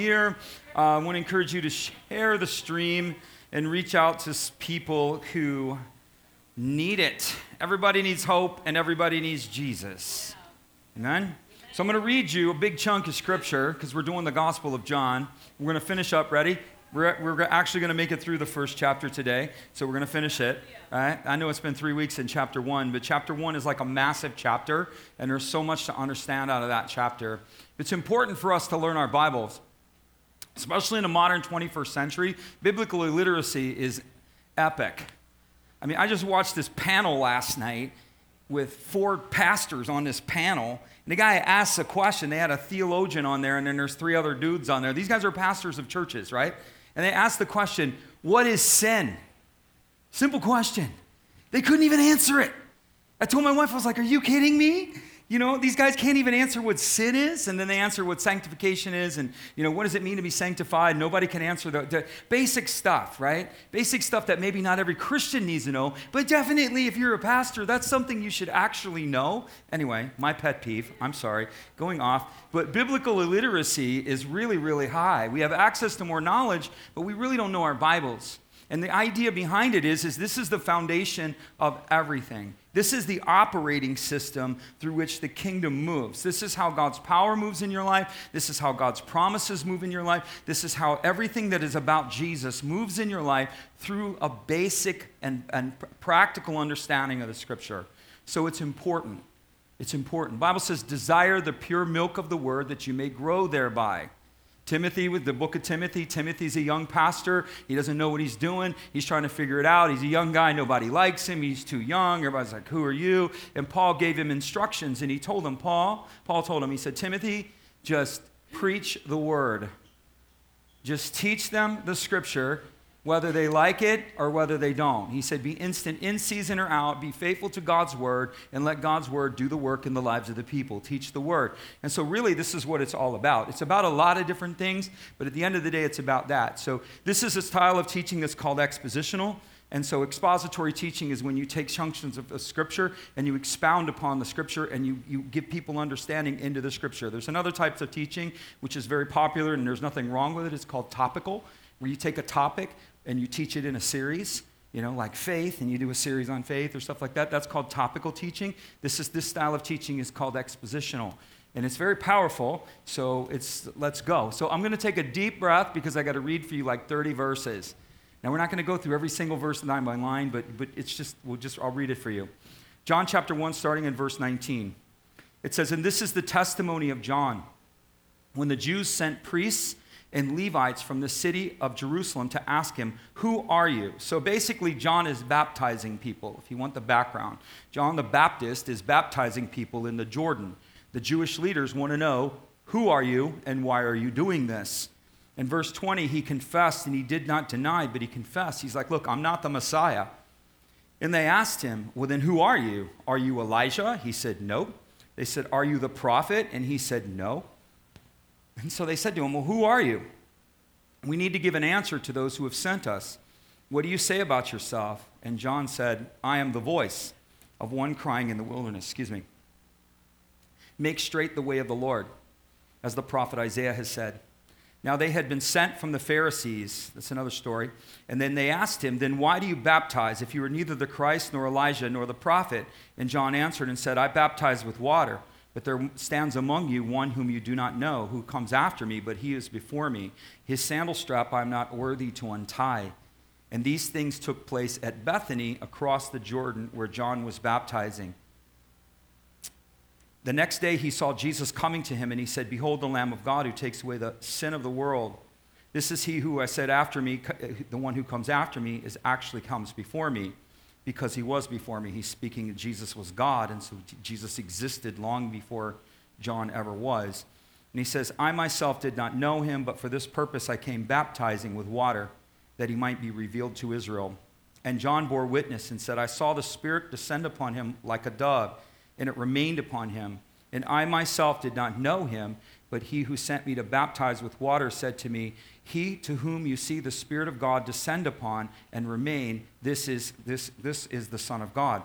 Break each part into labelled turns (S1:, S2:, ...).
S1: here. Uh, I want to encourage you to share the stream and reach out to people who need it. Everybody needs hope and everybody needs Jesus. Amen? So I'm going to read you a big chunk of scripture because we're doing the Gospel of John. We're going to finish up. Ready? We're, we're actually going to make it through the first chapter today, so we're going to finish it. Right? I know it's been three weeks in chapter one, but chapter one is like a massive chapter, and there's so much to understand out of that chapter. It's important for us to learn our Bibles, especially in the modern 21st century. Biblical illiteracy is epic. I mean, I just watched this panel last night with four pastors on this panel. And the guy asks a question. They had a theologian on there, and then there's three other dudes on there. These guys are pastors of churches, right? And they asked the question, What is sin? Simple question. They couldn't even answer it. I told my wife, I was like, Are you kidding me? You know, these guys can't even answer what sin is, and then they answer what sanctification is, and, you know, what does it mean to be sanctified? Nobody can answer the, the, basic stuff, right? Basic stuff that maybe not every Christian needs to know, but definitely if you're a pastor, that's something you should actually know. Anyway, my pet peeve, I'm sorry, going off, but biblical illiteracy is really, really high. We have access to more knowledge, but we really don't know our Bibles. And the idea behind it is, is this is the foundation of everything. This is the operating system through which the kingdom moves. This is how God's power moves in your life. This is how God's promises move in your life. This is how everything that is about Jesus moves in your life through a basic and, and practical understanding of the scripture. So it's important. It's important. The Bible says, desire the pure milk of the word that you may grow thereby. Timothy, with the book of Timothy, Timothy's a young pastor. He doesn't know what he's doing. He's trying to figure it out. He's a young guy. Nobody likes him. He's too young. Everybody's like, Who are you? And Paul gave him instructions and he told him, Paul, Paul told him, he said, Timothy, just preach the word. Just teach them the scripture whether they like it or whether they don't. He said, Be instant in season or out, be faithful to God's word, and let God's word do the work in the lives of the people. Teach the word. And so, really, this is what it's all about. It's about a lot of different things, but at the end of the day, it's about that. So, this is a style of teaching that's called expositional. And so, expository teaching is when you take of, of Scripture and you expound upon the Scripture and you, you give people understanding into the Scripture. There's another type of teaching which is very popular and there's nothing wrong with it. It's called topical, where you take a topic and you teach it in a series, you know, like faith, and you do a series on faith or stuff like that. That's called topical teaching. This is this style of teaching is called expositional. And it's very powerful, so it's let's go. So I'm going to take a deep breath because I got to read for you like 30 verses. Now we're not going to go through every single verse line by line, but but it's just we'll just I'll read it for you. John chapter 1 starting in verse 19. It says, "And this is the testimony of John. When the Jews sent priests and Levites from the city of Jerusalem to ask him, Who are you? So basically, John is baptizing people, if you want the background. John the Baptist is baptizing people in the Jordan. The Jewish leaders want to know, Who are you and why are you doing this? In verse 20, he confessed and he did not deny, but he confessed. He's like, Look, I'm not the Messiah. And they asked him, Well, then who are you? Are you Elijah? He said, Nope. They said, Are you the prophet? And he said, No. And so they said to him, Well, who are you? We need to give an answer to those who have sent us. What do you say about yourself? And John said, I am the voice of one crying in the wilderness. Excuse me. Make straight the way of the Lord, as the prophet Isaiah has said. Now they had been sent from the Pharisees. That's another story. And then they asked him, Then why do you baptize if you are neither the Christ, nor Elijah, nor the prophet? And John answered and said, I baptize with water. But there stands among you one whom you do not know, who comes after me, but he is before me. His sandal strap I am not worthy to untie. And these things took place at Bethany across the Jordan where John was baptizing. The next day he saw Jesus coming to him, and he said, Behold, the Lamb of God who takes away the sin of the world. This is he who I said after me, uh, the one who comes after me, is actually comes before me because he was before me. He's speaking that Jesus was God, and so Jesus existed long before John ever was. And he says, I myself did not know him, but for this purpose I came baptizing with water, that he might be revealed to Israel. And John bore witness and said, I saw the Spirit descend upon him like a dove, and it remained upon him. And I myself did not know him, but he who sent me to baptize with water said to me, He to whom you see the Spirit of God descend upon and remain, this is, this, this is the Son of God.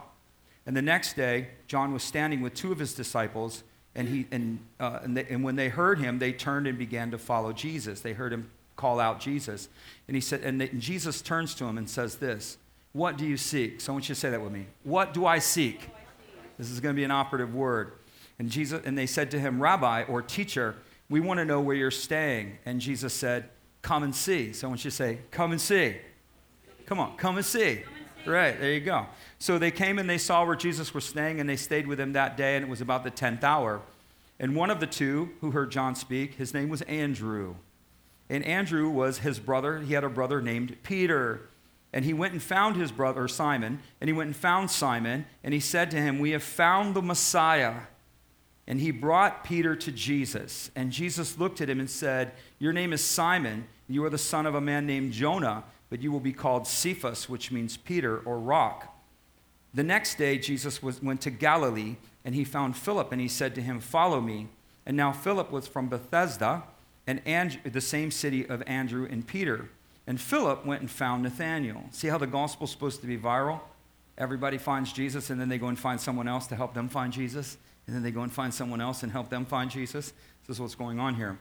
S1: And the next day, John was standing with two of his disciples, And, he, and, uh, and, they, and when they heard him, they turned and began to follow Jesus. They heard him call out Jesus. And he said, and, they, and Jesus turns to him and says this, What do you seek? So I want you to say that with me. What do I seek? This is going to be an operative word. And Jesus and they said to him, Rabbi or teacher, we want to know where you're staying. And Jesus said, Come and see. So I want say, Come and see. Come on, come and see. Right, there you go. So they came and they saw where Jesus was staying, and they stayed with him that day, and it was about the 10th hour. And one of the two who heard John speak, his name was Andrew. And Andrew was his brother. He had a brother named Peter. And he went and found his brother Simon, and he went and found Simon, and he said to him, We have found the Messiah. And he brought Peter to Jesus. And Jesus looked at him and said, Your name is Simon. You are the son of a man named Jonah, but you will be called Cephas, which means Peter or rock. The next day, Jesus was, went to Galilee, and he found Philip, and he said to him, Follow me. And now Philip was from Bethsaida, and Andrew, the same city of Andrew and Peter. And Philip went and found Nathanael. See how the gospel's supposed to be viral? Everybody finds Jesus, and then they go and find someone else to help them find Jesus and then they go and find someone else and help them find Jesus. This is what's going on here.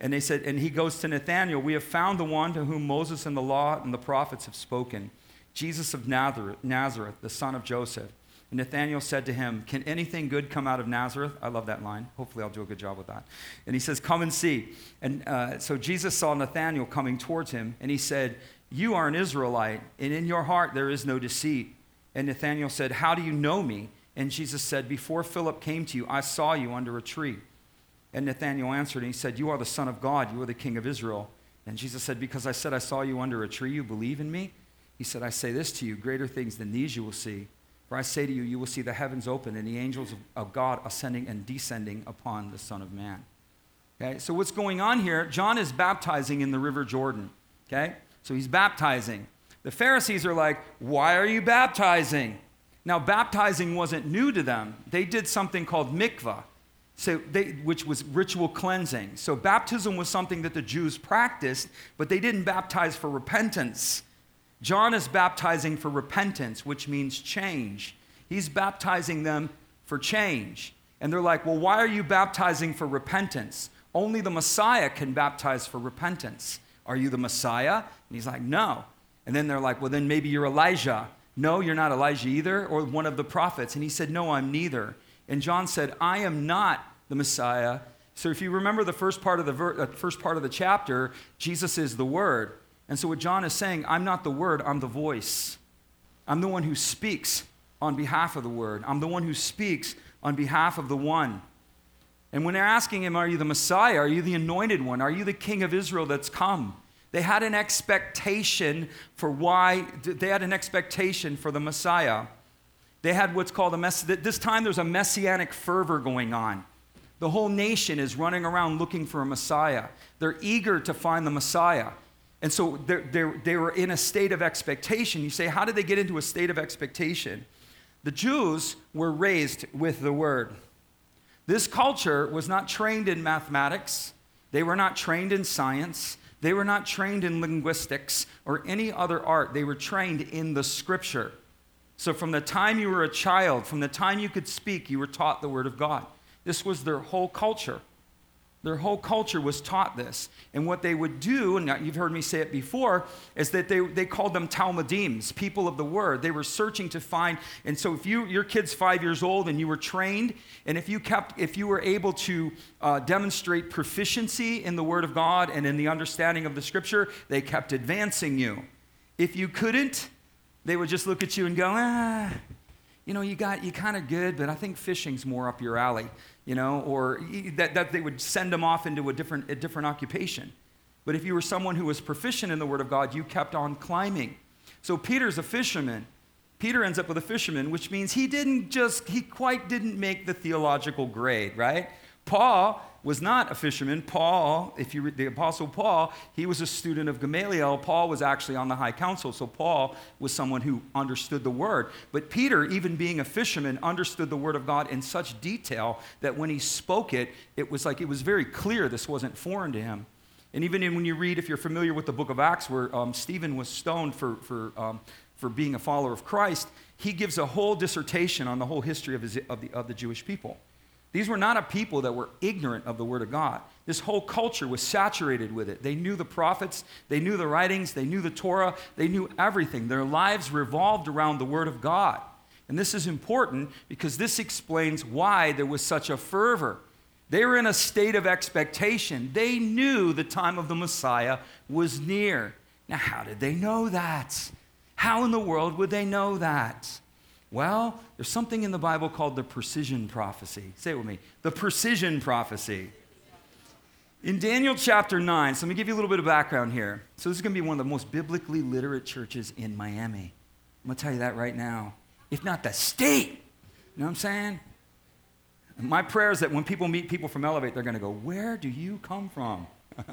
S1: And they said, and he goes to Nathanael, We have found the one to whom Moses and the law and the prophets have spoken, Jesus of Nazareth, Nazareth the son of Joseph. And Nathanael said to him, Can anything good come out of Nazareth? I love that line. Hopefully, I'll do a good job with that. And he says, Come and see. And uh, so Jesus saw Nathanael coming towards him, and he said, You are an Israelite, and in your heart there is no deceit. And Nathanael said, How do you know me? And Jesus said, Before Philip came to you, I saw you under a tree. And Nathanael answered, and he said, You are the Son of God, you are the King of Israel. And Jesus said, Because I said I saw you under a tree, you believe in me? He said, I say this to you greater things than these you will see. For I say to you, you will see the heavens open and the angels of, God ascending and descending upon the Son of Man. Okay, so what's going on here? John is baptizing in the River Jordan. Okay, so he's baptizing. The Pharisees are like, Why are you baptizing? Now, baptizing wasn't new to them. They did something called mikvah, so they, which was ritual cleansing. So, baptism was something that the Jews practiced, but they didn't baptize for repentance. John is baptizing for repentance, which means change. He's baptizing them for change. And they're like, Well, why are you baptizing for repentance? Only the Messiah can baptize for repentance. Are you the Messiah? And he's like, No. And then they're like, Well, then maybe you're Elijah. No, you're not Elijah either, or one of the prophets. And he said, No, I'm neither. And John said, I am not the Messiah. So if you remember the first part of the, ver- uh, first part of the chapter, Jesus is the Word. And so what John is saying, I'm not the Word, I'm the voice. I'm the one who speaks on behalf of the Word. I'm the one who speaks on behalf of the One. And when they're asking him, Are you the Messiah? Are you the anointed one? Are you the King of Israel that's come? They had an expectation for why, they had an expectation for the Messiah. They had what's called a mess. This time there's a messianic fervor going on. The whole nation is running around looking for a Messiah. They're eager to find the Messiah. And so they're, they're, they were in a state of expectation. You say, how did they get into a state of expectation? The Jews were raised with the word. This culture was not trained in mathematics, they were not trained in science, they were not trained in linguistics or any other art, they were trained in the scripture. So, from the time you were a child, from the time you could speak, you were taught the word of God. This was their whole culture. Their whole culture was taught this. And what they would do, and you've heard me say it before, is that they, they called them Talmudims, people of the word. They were searching to find. And so if you, your kid's five years old and you were trained, and if you, kept, if you were able to uh, demonstrate proficiency in the word of God and in the understanding of the scripture, they kept advancing you. If you couldn't, they would just look at you and go, ah, you know, you got, you kind of good, but I think fishing's more up your alley you know, or that, that they would send them off into a different, a different occupation. But if you were someone who was proficient in the Word of God, you kept on climbing. So Peter's a fisherman. Peter ends up with a fisherman, which means he didn't just, he quite didn't make the theological grade, right? Paul was not a fisherman. Paul, if you read the Apostle Paul, he was a student of Gamaliel. Paul was actually on the high council, so Paul was someone who understood the word. But Peter, even being a fisherman, understood the word of God in such detail that when he spoke it, it was like it was very clear this wasn't foreign to him. And even when you read, if you're familiar with the book of Acts, where um, Stephen was stoned for, for, um, for being a follower of Christ, he gives a whole dissertation on the whole history of, his, of, the, of the Jewish people. These were not a people that were ignorant of the Word of God. This whole culture was saturated with it. They knew the prophets, they knew the writings, they knew the Torah, they knew everything. Their lives revolved around the Word of God. And this is important because this explains why there was such a fervor. They were in a state of expectation. They knew the time of the Messiah was near. Now, how did they know that? How in the world would they know that? Well, there's something in the Bible called the precision prophecy. Say it with me the precision prophecy. In Daniel chapter 9, so let me give you a little bit of background here. So, this is going to be one of the most biblically literate churches in Miami. I'm going to tell you that right now. If not the state. You know what I'm saying? My prayer is that when people meet people from Elevate, they're going to go, Where do you come from?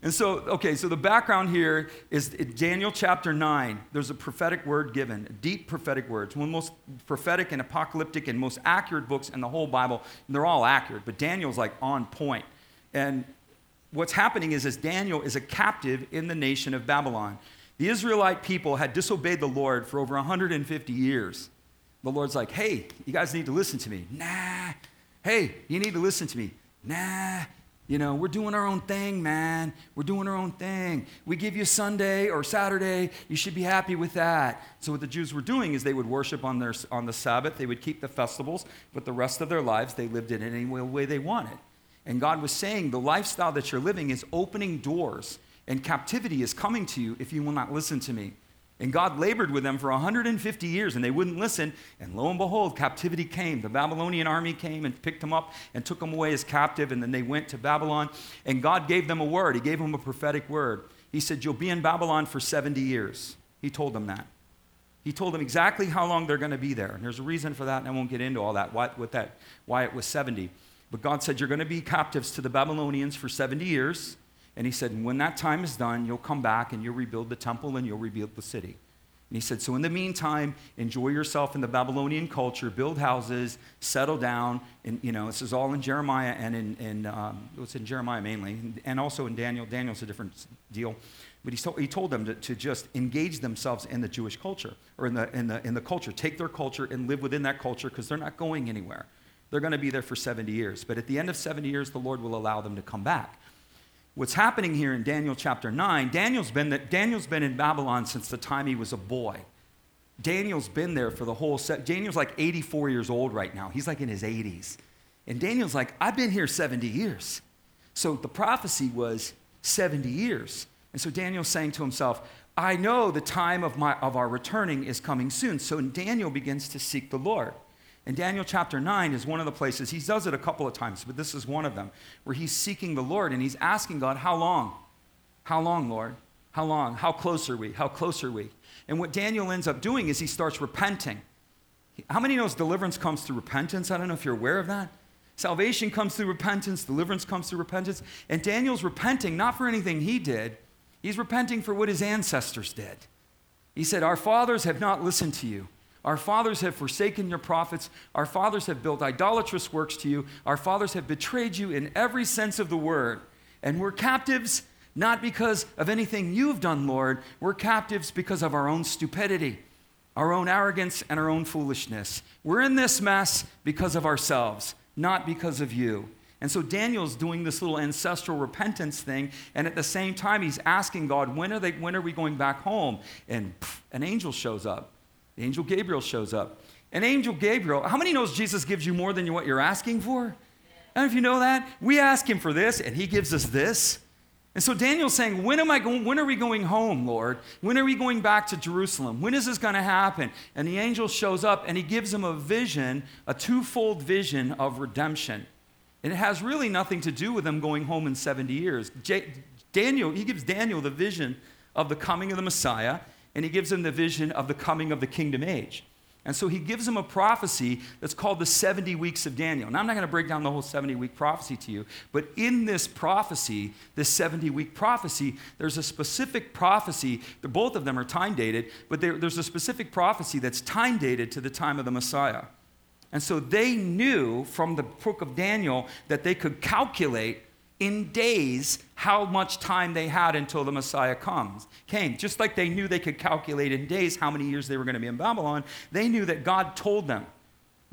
S1: And so, okay, so the background here is Daniel chapter 9. There's a prophetic word given, a deep prophetic words, one of the most prophetic and apocalyptic and most accurate books in the whole Bible. And they're all accurate, but Daniel's like on point. And what's happening is, is Daniel is a captive in the nation of Babylon. The Israelite people had disobeyed the Lord for over 150 years. The Lord's like, hey, you guys need to listen to me. Nah. Hey, you need to listen to me. Nah. You know, we're doing our own thing, man. We're doing our own thing. We give you Sunday or Saturday. You should be happy with that. So, what the Jews were doing is they would worship on, their, on the Sabbath, they would keep the festivals, but the rest of their lives, they lived it any way they wanted. And God was saying, the lifestyle that you're living is opening doors, and captivity is coming to you if you will not listen to me. And God labored with them for 150 years and they wouldn't listen. And lo and behold, captivity came. The Babylonian army came and picked them up and took them away as captive. And then they went to Babylon. And God gave them a word. He gave them a prophetic word. He said, You'll be in Babylon for 70 years. He told them that. He told them exactly how long they're going to be there. And there's a reason for that, and I won't get into all that, why, with that, why it was 70. But God said, You're going to be captives to the Babylonians for 70 years. And he said, When that time is done, you'll come back and you'll rebuild the temple and you'll rebuild the city. And he said, So in the meantime, enjoy yourself in the Babylonian culture, build houses, settle down. And, you know, this is all in Jeremiah and in, in um, in Jeremiah mainly, and also in Daniel. Daniel's a different deal. But he told, he told them to, to just engage themselves in the Jewish culture or in the, in, the, in the culture. Take their culture and live within that culture because they're not going anywhere. They're going to be there for 70 years. But at the end of 70 years, the Lord will allow them to come back what's happening here in Daniel chapter 9, Daniel's been, Daniel's been in Babylon since the time he was a boy. Daniel's been there for the whole set. Daniel's like 84 years old right now. He's like in his 80s. And Daniel's like, I've been here 70 years. So the prophecy was 70 years. And so Daniel's saying to himself, I know the time of, my, of our returning is coming soon. So Daniel begins to seek the Lord. And Daniel chapter 9 is one of the places, he does it a couple of times, but this is one of them, where he's seeking the Lord and he's asking God, How long? How long, Lord? How long? How close are we? How close are we? And what Daniel ends up doing is he starts repenting. How many knows deliverance comes through repentance? I don't know if you're aware of that. Salvation comes through repentance, deliverance comes through repentance. And Daniel's repenting not for anything he did, he's repenting for what his ancestors did. He said, Our fathers have not listened to you. Our fathers have forsaken your prophets. Our fathers have built idolatrous works to you. Our fathers have betrayed you in every sense of the word. And we're captives not because of anything you've done, Lord. We're captives because of our own stupidity, our own arrogance, and our own foolishness. We're in this mess because of ourselves, not because of you. And so Daniel's doing this little ancestral repentance thing, and at the same time, he's asking God, when are, they, when are we going back home? And pff, an angel shows up. The angel Gabriel shows up. And angel Gabriel, how many knows Jesus gives you more than you, what you're asking for? And if you know that, we ask him for this, and he gives us this. And so Daniel's saying, when, am I going, when are we going home, Lord? When are we going back to Jerusalem? When is this going to happen? And the angel shows up and he gives him a vision, a twofold vision of redemption. And it has really nothing to do with them going home in 70 years. J- Daniel, he gives Daniel the vision of the coming of the Messiah and he gives him the vision of the coming of the kingdom age. And so he gives him a prophecy that's called the 70 weeks of Daniel. Now, I'm not going to break down the whole 70 week prophecy to you, but in this prophecy, this 70 week prophecy, there's a specific prophecy. Both of them are time dated, but there, there's a specific prophecy that's time dated to the time of the Messiah. And so they knew from the book of Daniel that they could calculate in days how much time they had until the Messiah comes came. Just like they knew they could calculate in days how many years they were going to be in Babylon, they knew that God told them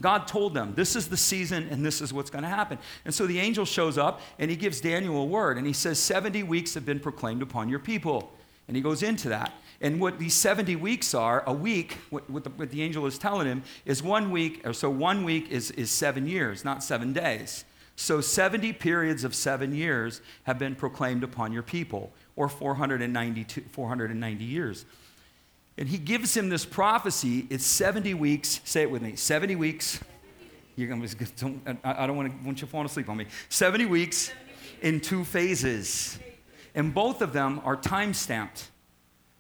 S1: God told them, this is the season and this is what's going to happen. And so the angel shows up and he gives Daniel a word and he says, 70 weeks have been proclaimed upon your people. And he goes into that. And what these 70 weeks are, a week, what, what, the, what the angel is telling him, is one week, or so one week is, is seven years, not seven days. So 70 periods of seven years have been proclaimed upon your people, or 492, 490 years. And he gives him this prophecy. It's 70 weeks. Say it with me 70 weeks. You're gonna, don't, I don't want, to, want you to fall asleep on me. 70 weeks in two phases. And both of them are time stamped,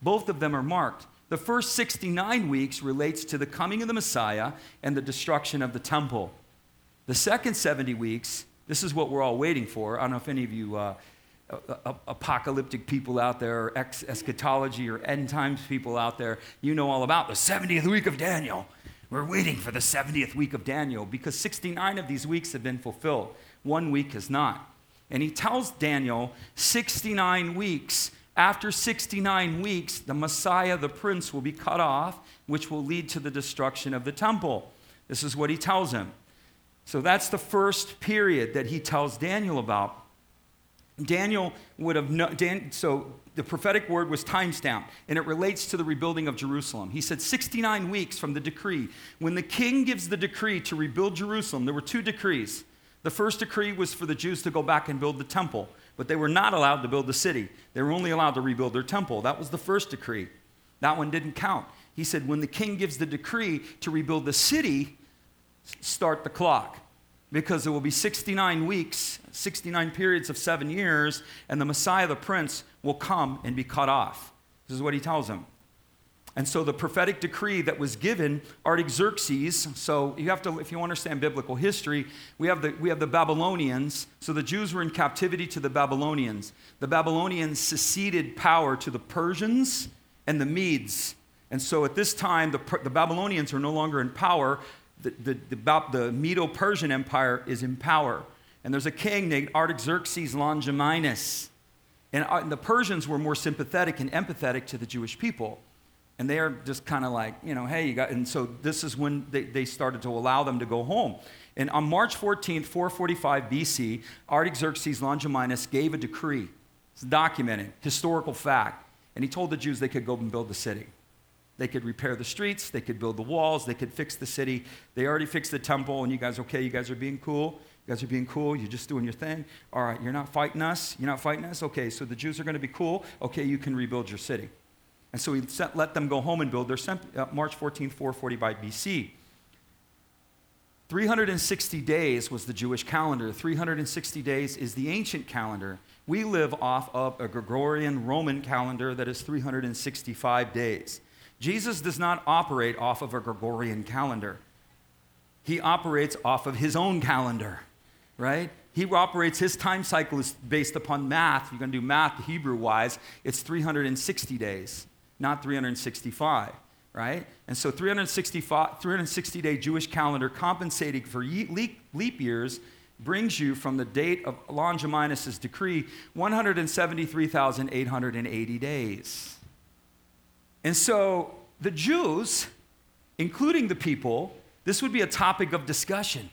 S1: both of them are marked. The first 69 weeks relates to the coming of the Messiah and the destruction of the temple. The second 70 weeks, this is what we're all waiting for. I don't know if any of you uh, apocalyptic people out there, or eschatology or end times people out there, you know all about the 70th week of Daniel. We're waiting for the 70th week of Daniel because 69 of these weeks have been fulfilled. One week has not. And he tells Daniel 69 weeks. After 69 weeks, the Messiah, the prince, will be cut off, which will lead to the destruction of the temple. This is what he tells him. So that's the first period that he tells Daniel about. Daniel would have known, Dan, so the prophetic word was timestamped, and it relates to the rebuilding of Jerusalem. He said 69 weeks from the decree. When the king gives the decree to rebuild Jerusalem, there were two decrees. The first decree was for the Jews to go back and build the temple, but they were not allowed to build the city. They were only allowed to rebuild their temple. That was the first decree. That one didn't count. He said, when the king gives the decree to rebuild the city, start the clock because there will be 69 weeks, 69 periods of seven years, and the Messiah, the Prince, will come and be cut off. This is what he tells them. And so the prophetic decree that was given, Artaxerxes, so you have to, if you understand biblical history, we have, the, we have the Babylonians. So the Jews were in captivity to the Babylonians. The Babylonians seceded power to the Persians and the Medes. And so at this time, the, the Babylonians are no longer in power the, the, the, the Medo Persian Empire is in power. And there's a king named Artaxerxes Longimanus. And, uh, and the Persians were more sympathetic and empathetic to the Jewish people. And they're just kind of like, you know, hey, you got, and so this is when they, they started to allow them to go home. And on March 14th, 445 BC, Artaxerxes Longimanus gave a decree. It's documented, historical fact. And he told the Jews they could go and build the city. They could repair the streets, they could build the walls, they could fix the city. They already fixed the temple, and you guys, okay, you guys are being cool. You guys are being cool. You're just doing your thing. All right, you're not fighting us. You're not fighting us. Okay, so the Jews are going to be cool. Okay, you can rebuild your city. And so he let them go home and build their uh, March 14th, 445 BC. 360 days was the Jewish calendar. 360 days is the ancient calendar. We live off of a Gregorian Roman calendar that is 365 days. Jesus does not operate off of a Gregorian calendar. He operates off of his own calendar, right? He operates, his time cycle is based upon math. You're going to do math Hebrew wise, it's 360 days, not 365, right? And so 365, 360 day Jewish calendar compensating for leap, leap years brings you from the date of Longimanus' decree 173,880 days. And so the Jews, including the people, this would be a topic of discussion.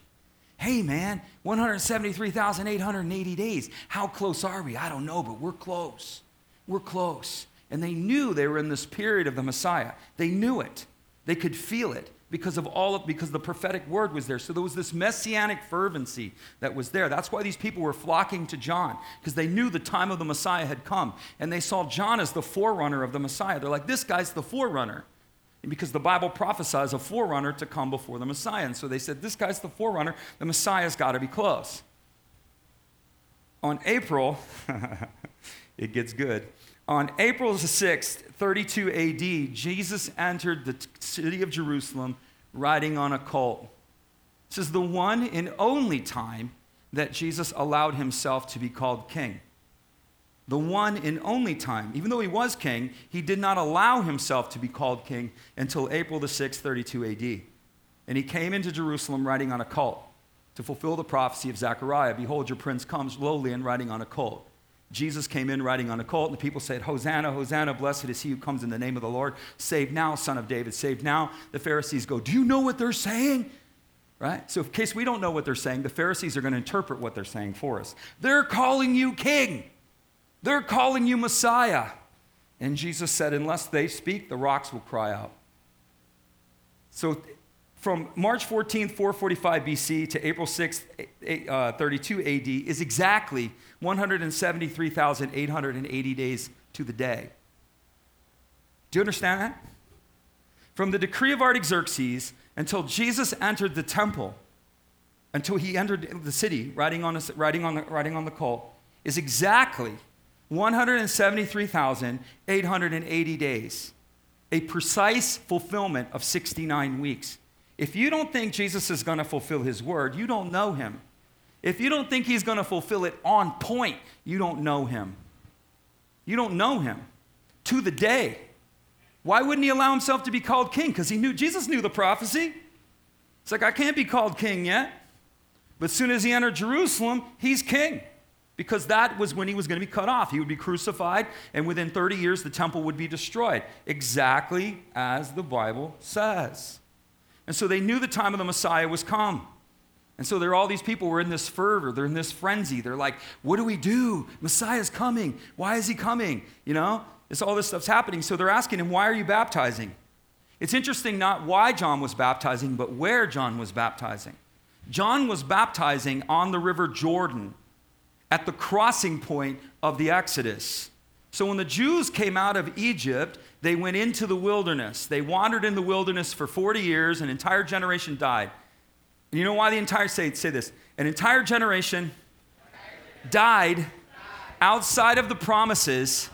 S1: Hey, man, 173,880 days. How close are we? I don't know, but we're close. We're close. And they knew they were in this period of the Messiah. They knew it. They could feel it because of all of because the prophetic word was there. So there was this messianic fervency that was there. That's why these people were flocking to John because they knew the time of the Messiah had come and they saw John as the forerunner of the Messiah. They're like this guy's the forerunner. And because the Bible prophesies a forerunner to come before the Messiah. And so they said, This guy's the forerunner, the Messiah's got to be close. On April, it gets good. On April 6th, 32 AD, Jesus entered the city of Jerusalem riding on a colt. This is the one and only time that Jesus allowed himself to be called king. The one and only time. Even though he was king, he did not allow himself to be called king until April the 6th, 32 AD. And he came into Jerusalem riding on a colt to fulfill the prophecy of Zechariah Behold, your prince comes lowly and riding on a colt. Jesus came in riding on a colt, and the people said, Hosanna, Hosanna, blessed is he who comes in the name of the Lord. Save now, son of David, save now. The Pharisees go, Do you know what they're saying? Right? So, in case we don't know what they're saying, the Pharisees are going to interpret what they're saying for us. They're calling you king, they're calling you Messiah. And Jesus said, Unless they speak, the rocks will cry out. So, from March 14th, 445 BC to April 6th, uh, 32 AD is exactly 173,880 days to the day. Do you understand that? From the decree of Artaxerxes until Jesus entered the temple, until he entered the city riding on, a, riding on, the, riding on the colt, is exactly 173,880 days, a precise fulfillment of 69 weeks. If you don't think Jesus is going to fulfill his word, you don't know him. If you don't think he's going to fulfill it on point, you don't know him. You don't know him to the day. Why wouldn't he allow himself to be called king? Because he knew Jesus knew the prophecy. It's like, I can't be called king yet. But as soon as he entered Jerusalem, he's king. Because that was when he was going to be cut off. He would be crucified, and within 30 years, the temple would be destroyed. Exactly as the Bible says. And so they knew the time of the Messiah was come. And so there are all these people who are in this fervor, they're in this frenzy. They're like, what do we do? Messiah's coming. Why is he coming? You know? It's all this stuff's happening. So they're asking him, why are you baptizing? It's interesting not why John was baptizing, but where John was baptizing. John was baptizing on the river Jordan at the crossing point of the Exodus. So when the Jews came out of Egypt, they went into the wilderness. They wandered in the wilderness for 40 years, an entire generation died. And you know why the entire say, say this? An entire generation died outside of the promises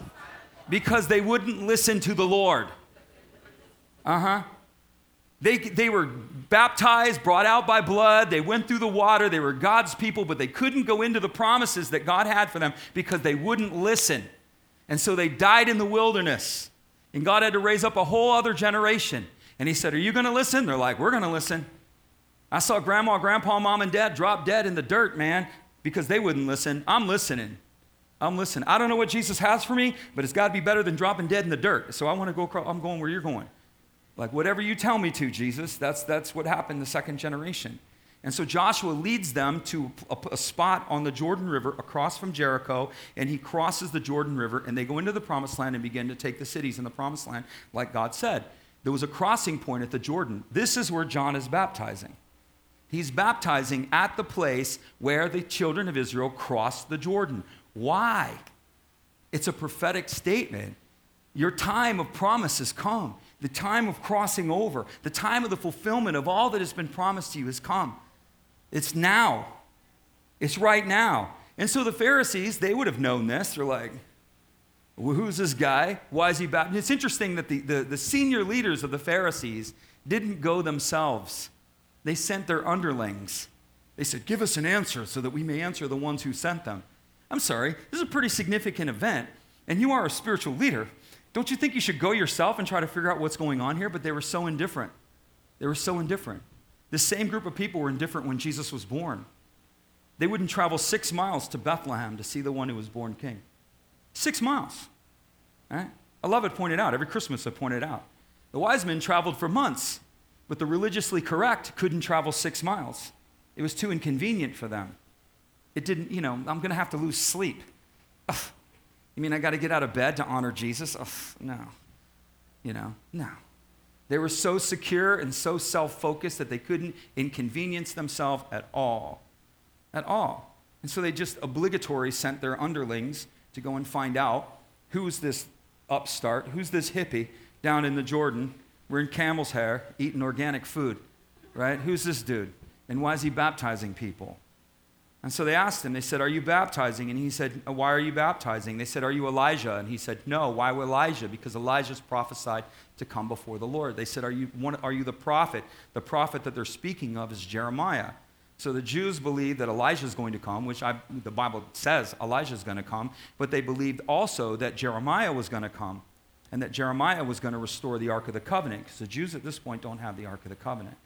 S1: because they wouldn't listen to the Lord. Uh huh. They, they were baptized, brought out by blood. They went through the water. They were God's people, but they couldn't go into the promises that God had for them because they wouldn't listen. And so they died in the wilderness. And God had to raise up a whole other generation. And He said, Are you going to listen? They're like, We're going to listen. I saw grandma, grandpa, mom, and dad drop dead in the dirt, man, because they wouldn't listen. I'm listening. I'm listening. I don't know what Jesus has for me, but it's got to be better than dropping dead in the dirt. So I want to go across, I'm going where you're going. Like, whatever you tell me to, Jesus, that's, that's what happened the second generation. And so Joshua leads them to a, a, spot on the Jordan River across from Jericho, and he crosses the Jordan River, and they go into the promised land and begin to take the cities in the promised land, like God said. There was a crossing point at the Jordan. This is where John is baptizing. He's baptizing at the place where the children of Israel crossed the Jordan. Why? It's a prophetic statement. Your time of promise has come. The time of crossing over, the time of the fulfillment of all that has been promised to you has come. It's now. It's right now. And so the Pharisees, they would have known this. They're like, well, who's this guy? Why is he baptized? It's interesting that the, the, the senior leaders of the Pharisees didn't go themselves, they sent their underlings. They said, Give us an answer so that we may answer the ones who sent them. I'm sorry, this is a pretty significant event, and you are a spiritual leader. Don't you think you should go yourself and try to figure out what's going on here? But they were so indifferent. They were so indifferent. The same group of people were indifferent when Jesus was born. They wouldn't travel six miles to Bethlehem to see the one who was born king. Six miles. Right? I love it pointed out. Every Christmas I pointed out. The wise men traveled for months, but the religiously correct couldn't travel six miles. It was too inconvenient for them. It didn't, you know, I'm going to have to lose sleep. Ugh. You mean I got to get out of bed to honor Jesus? Ugh, no. You know, no. They were so secure and so self focused that they couldn't inconvenience themselves at all. At all. And so they just obligatory sent their underlings to go and find out who's this upstart, who's this hippie down in the Jordan, wearing camel's hair, eating organic food, right? Who's this dude? And why is he baptizing people? And so they asked him, they said, Are you baptizing? And he said, uh, Why are you baptizing? They said, Are you Elijah? And he said, No. Why Elijah? Because Elijah's prophesied to come before the Lord. They said, Are you, one, are you the prophet? The prophet that they're speaking of is Jeremiah. So the Jews believed that Elijah is going to come, which I, the Bible says Elijah is going to come, but they believed also that Jeremiah was going to come and that Jeremiah was going to restore the Ark of the Covenant because the Jews at this point don't have the Ark of the Covenant.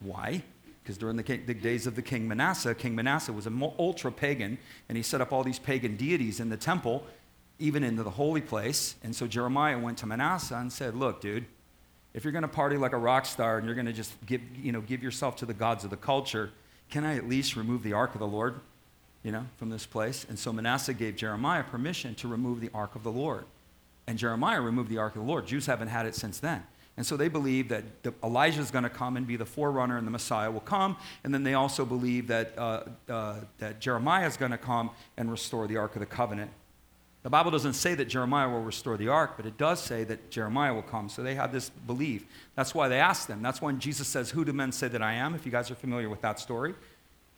S1: Why? Because during the, the, days of the king Manasseh, King Manasseh was an ultra pagan, and he set up all these pagan deities in the temple, even into the holy place. And so Jeremiah went to Manasseh and said, Look, dude, If you're going to party like a rock star and you're going to just give, you know, give yourself to the gods of the culture, can I at least remove the ark of the Lord, you know, from this place? And so Manasseh gave Jeremiah permission to remove the ark of the Lord. And Jeremiah removed the ark of the Lord. Jews haven't had it since then. And so they believe that Elijah is going to come and be the forerunner, and the Messiah will come. And then they also believe that, uh, uh, that Jeremiah is going to come and restore the Ark of the Covenant. The Bible doesn't say that Jeremiah will restore the ark, but it does say that Jeremiah will come. So they had this belief. That's why they asked them. That's when Jesus says, Who do men say that I am? If you guys are familiar with that story.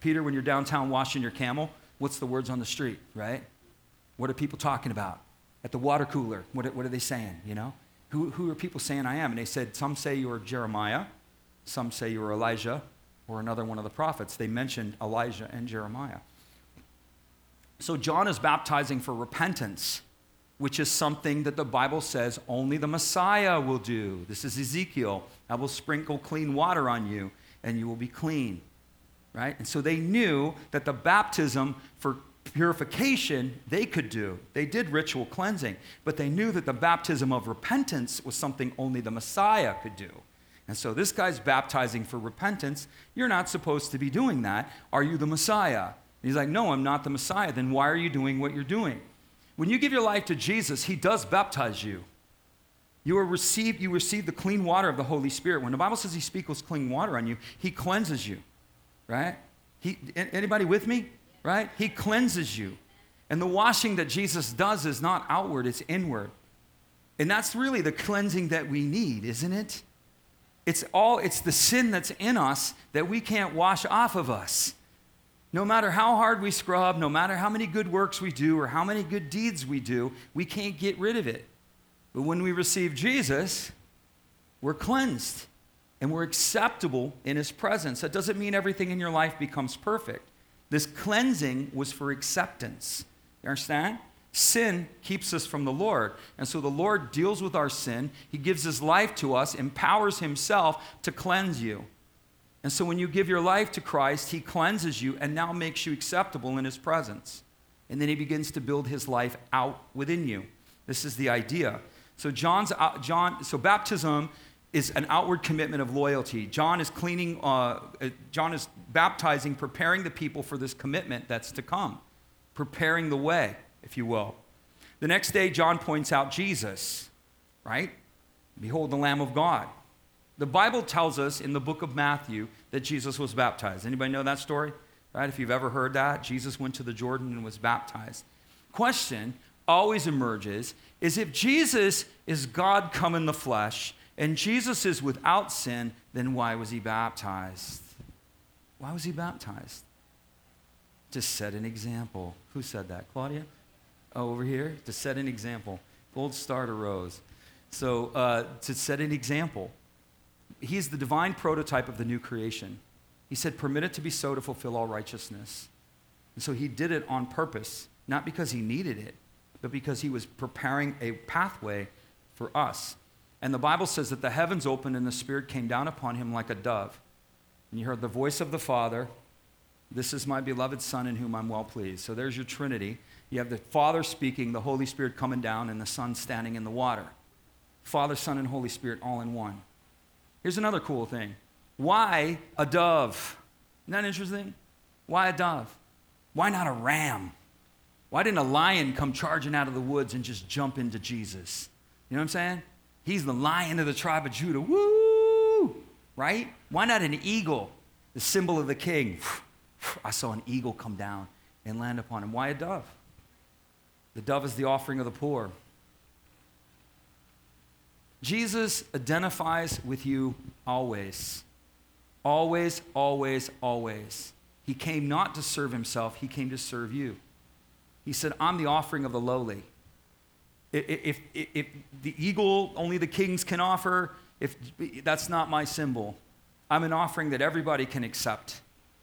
S1: Peter, when you're downtown washing your camel, what's the words on the street, right? What are people talking about? At the water cooler, what, what are they saying, you know? Who, who are people saying I am? And they said, Some say you are Jeremiah, some say you are Elijah, or another one of the prophets. They mentioned Elijah and Jeremiah. So John is baptizing for repentance, which is something that the Bible says only the Messiah will do. This is Ezekiel. I will sprinkle clean water on you, and you will be clean. Right? And so they knew that the baptism for purification they could do. They did ritual cleansing, but they knew that the baptism of repentance was something only the Messiah could do. And so this guy's baptizing for repentance. You're not supposed to be doing that. Are you the Messiah? And he's like, No, I'm not the Messiah. Then why are you doing what you're doing? When you give your life to Jesus, he does baptize you. You are received, you receive the clean water of the Holy Spirit. When the Bible says he sprinkles clean water on you, he cleanses you. Right? He, anybody with me? Right? He cleanses you. And the washing that Jesus does is not outward, it's inward. And that's really the cleansing that we need, isn't it? It's all it's the sin that's in us that we can't wash off of us. No matter how hard we scrub, no matter how many good works we do or how many good deeds we do, we can't get rid of it. But when we receive Jesus, we're cleansed and we're acceptable in his presence. That doesn't mean everything in your life becomes perfect. This cleansing was for acceptance. You understand? Sin keeps us from the Lord. And so the Lord deals with our sin. He gives his life to us, empowers himself to cleanse you. And so when you give your life to Christ, He cleanses you and now makes you acceptable in His presence. And then He begins to build His life out within you. This is the idea. So John's uh, John. So baptism is an outward commitment of loyalty. John is cleaning. Uh, uh, John is baptizing, preparing the people for this commitment that's to come, preparing the way, if you will. The next day, John points out Jesus. Right? Behold the Lamb of God. The Bible tells us in the book of Matthew that Jesus was baptized. Anybody know that story? Right? If you've ever heard that, Jesus went to the Jordan and was baptized. Question always emerges is if Jesus is God come in the flesh and Jesus is without sin, then why was he baptized? Why was he baptized? To set an example. Who said that? Claudia? Oh, over here? To set an example. Gold star to rose. So, uh, to set an example. He's the divine prototype of the new creation. He said, Permit it to be so to fulfill all righteousness. And so he did it on purpose, not because he needed it, but because he was preparing a pathway for us. And the Bible says that the heavens opened and the Spirit came down upon him like a dove. And you heard the voice of the Father This is my beloved Son in whom I'm well pleased. So there's your Trinity. You have the Father speaking, the Holy Spirit coming down, and the Son standing in the water. Father, Son, and Holy Spirit all in one. Here's another cool thing. Why a dove? Isn't that interesting? Why a dove? Why not a ram? Why didn't a lion come charging out of the woods and just jump into Jesus? You know what I'm saying? He's the lion of the tribe of Judah. Woo! Right? Why not an eagle, the symbol of the king? I saw an eagle come down and land upon him. Why a dove? The dove is the offering of the poor. Jesus identifies with you always. Always, always, always. He came not to serve himself, he came to serve you. He said, I'm the offering of the lowly. If, if, if, the eagle only the kings can offer, if that's not my symbol. I'm an offering that everybody can accept.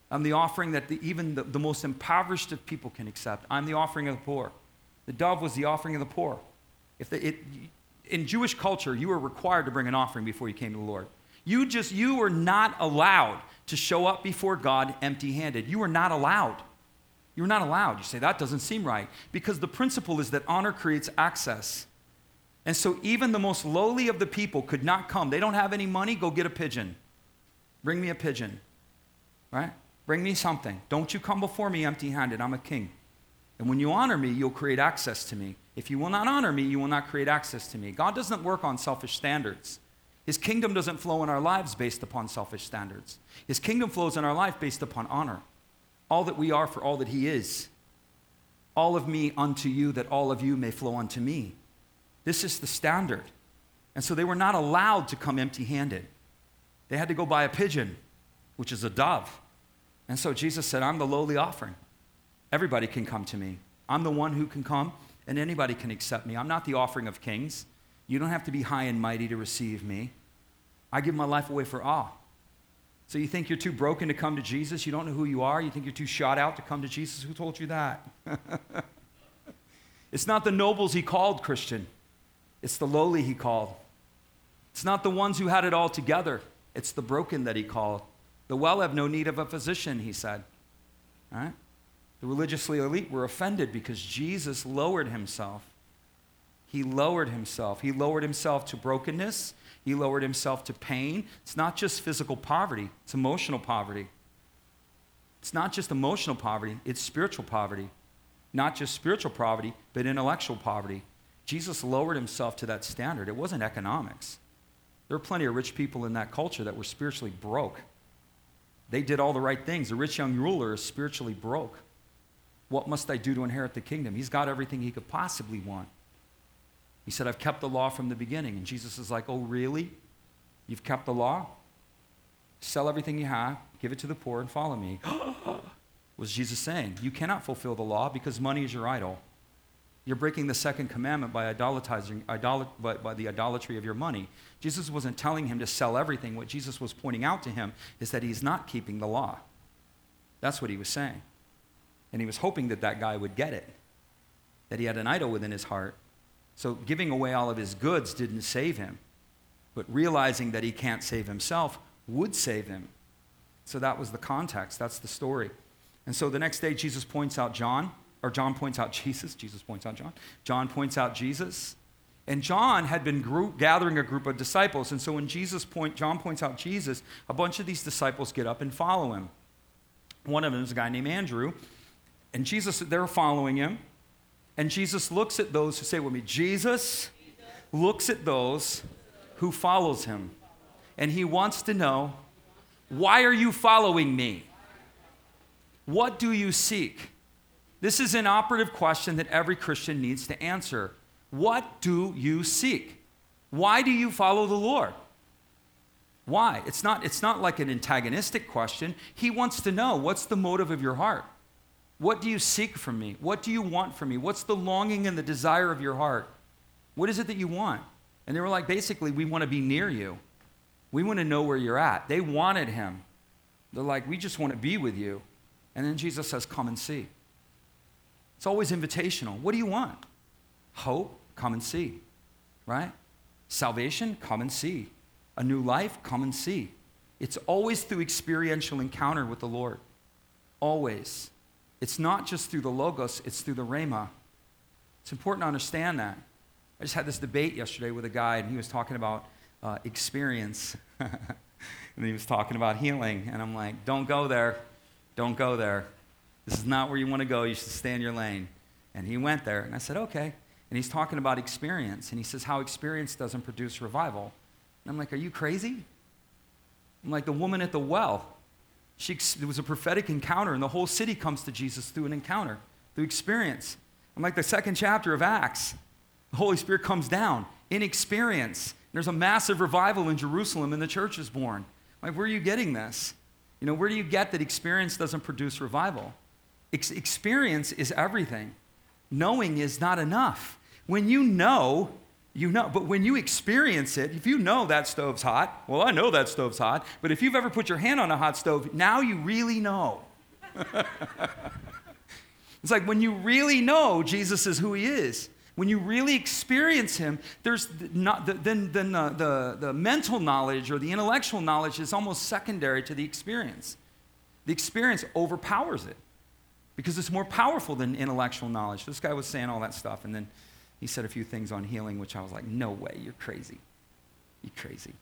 S1: I'm the offering that the, even the, the most impoverished of people can accept. I'm the offering of the poor. The dove was the offering of the poor. If the, it, in Jewish culture, you were required to bring an offering before you came to the Lord. You just, you were not allowed to show up before God empty handed. You were not allowed. You were not allowed. You say, that doesn't seem right. Because the principle is that honor creates access. And so even the most lowly of the people could not come. They don't have any money, go get a pigeon. Bring me a pigeon, right? Bring me something. Don't you come before me empty handed. I'm a king. And when you honor me, you'll create access to me. If you will not honor me, you will not create access to me. God doesn't work on selfish standards. His kingdom doesn't flow in our lives based upon selfish standards. His kingdom flows in our life based upon honor. All that we are for all that He is. All of me unto you, that all of you may flow unto me. This is the standard. And so they were not allowed to come empty handed. They had to go buy a pigeon, which is a dove. And so Jesus said, I'm the lowly offering. Everybody can come to me. I'm the one who can come, and anybody can accept me. I'm not the offering of kings. You don't have to be high and mighty to receive me. I give my life away for all. So you think you're too broken to come to Jesus? You don't know who you are? You think you're too shot out to come to Jesus? Who told you that? it's not the nobles he called, Christian. It's the lowly he called. It's not the ones who had it all together. It's the broken that he called. The well have no need of a physician, he said. All right? The religiously elite were offended because Jesus lowered himself. He lowered himself. He lowered himself to brokenness. He lowered himself to pain. It's not just physical poverty, it's emotional poverty. It's not just emotional poverty, it's spiritual poverty. Not just spiritual poverty, but intellectual poverty. Jesus lowered himself to that standard. It wasn't economics. There were plenty of rich people in that culture that were spiritually broke. They did all the right things. The rich young ruler is spiritually broke. What must I do to inherit the kingdom? He's got everything he could possibly want. He said, I've kept the law from the beginning. And Jesus is like, Oh, really? You've kept the law? Sell everything you have, give it to the poor, and follow me. was Jesus saying? You cannot fulfill the law because money is your idol. You're breaking the second commandment by, idolatizing, idolat, by, by the idolatry of your money. Jesus wasn't telling him to sell everything. What Jesus was pointing out to him is that he's not keeping the law. That's what he was saying. And he was hoping that that guy would get it, that he had an idol within his heart. So giving away all of his goods didn't save him, but realizing that he can't save himself would save him. So that was the context. That's the story. And so the next day, Jesus points out John or John points out Jesus. Jesus points out John. John points out Jesus. And John had been group, gathering a group of disciples. And so when Jesus point, John points out Jesus, a bunch of these disciples get up and follow him. One of them is a guy named Andrew. And Jesus, they're following him. And Jesus looks at those who say with me, Jesus looks at those who follows him. And he wants to know, why are you following me? What do you seek? This is an operative question that every Christian needs to answer. What do you seek? Why do you follow the Lord? Why? It's not, it's not like an antagonistic question. He wants to know what's the motive of your heart? What do you seek from me? What do you want from me? What's the longing and the desire of your heart? What is it that you want? And they were like, basically, we want to be near you. We want to know where you're at. They wanted him. They're like, we just want to be with you. And then Jesus says, come and see. It's always invitational. What do you want? Hope? Come and see. Right? Salvation? Come and see. A new life? Come and see. It's always through experiential encounter with the Lord. Always. It's not just through the Logos, it's through the Rhema. It's important to understand that. I just had this debate yesterday with a guy, and he was talking about uh, experience. and he was talking about healing. And I'm like, don't go there. Don't go there. This is not where you want to go. You should stay in your lane. And he went there. And I said, Okay. And he's talking about experience. And he says, How experience doesn't produce revival. And I'm like, Are you crazy? I'm like, The woman at the well. She, it was a prophetic encounter, and the whole city comes to Jesus through an encounter, through experience. I'm like the second chapter of Acts. The Holy Spirit comes down in experience. There's a massive revival in Jerusalem, and the church is born. Like, where are you getting this? You know, where do you get that experience doesn't produce revival? Ex- experience is everything. Knowing is not enough. When you know, you know. But when you experience it, if you know that stove's hot, well, I know that stove's hot, but if you've ever put your hand on a hot stove, now you really know. it's like when you really know Jesus is who he is. When you really experience him, there's not, then, then the, the, the mental knowledge or the intellectual knowledge is almost secondary to the experience. The experience overpowers it because it's more powerful than intellectual knowledge. This guy was saying all that stuff, and then he said a few things on healing, which I was like, no way, you're crazy. You're crazy.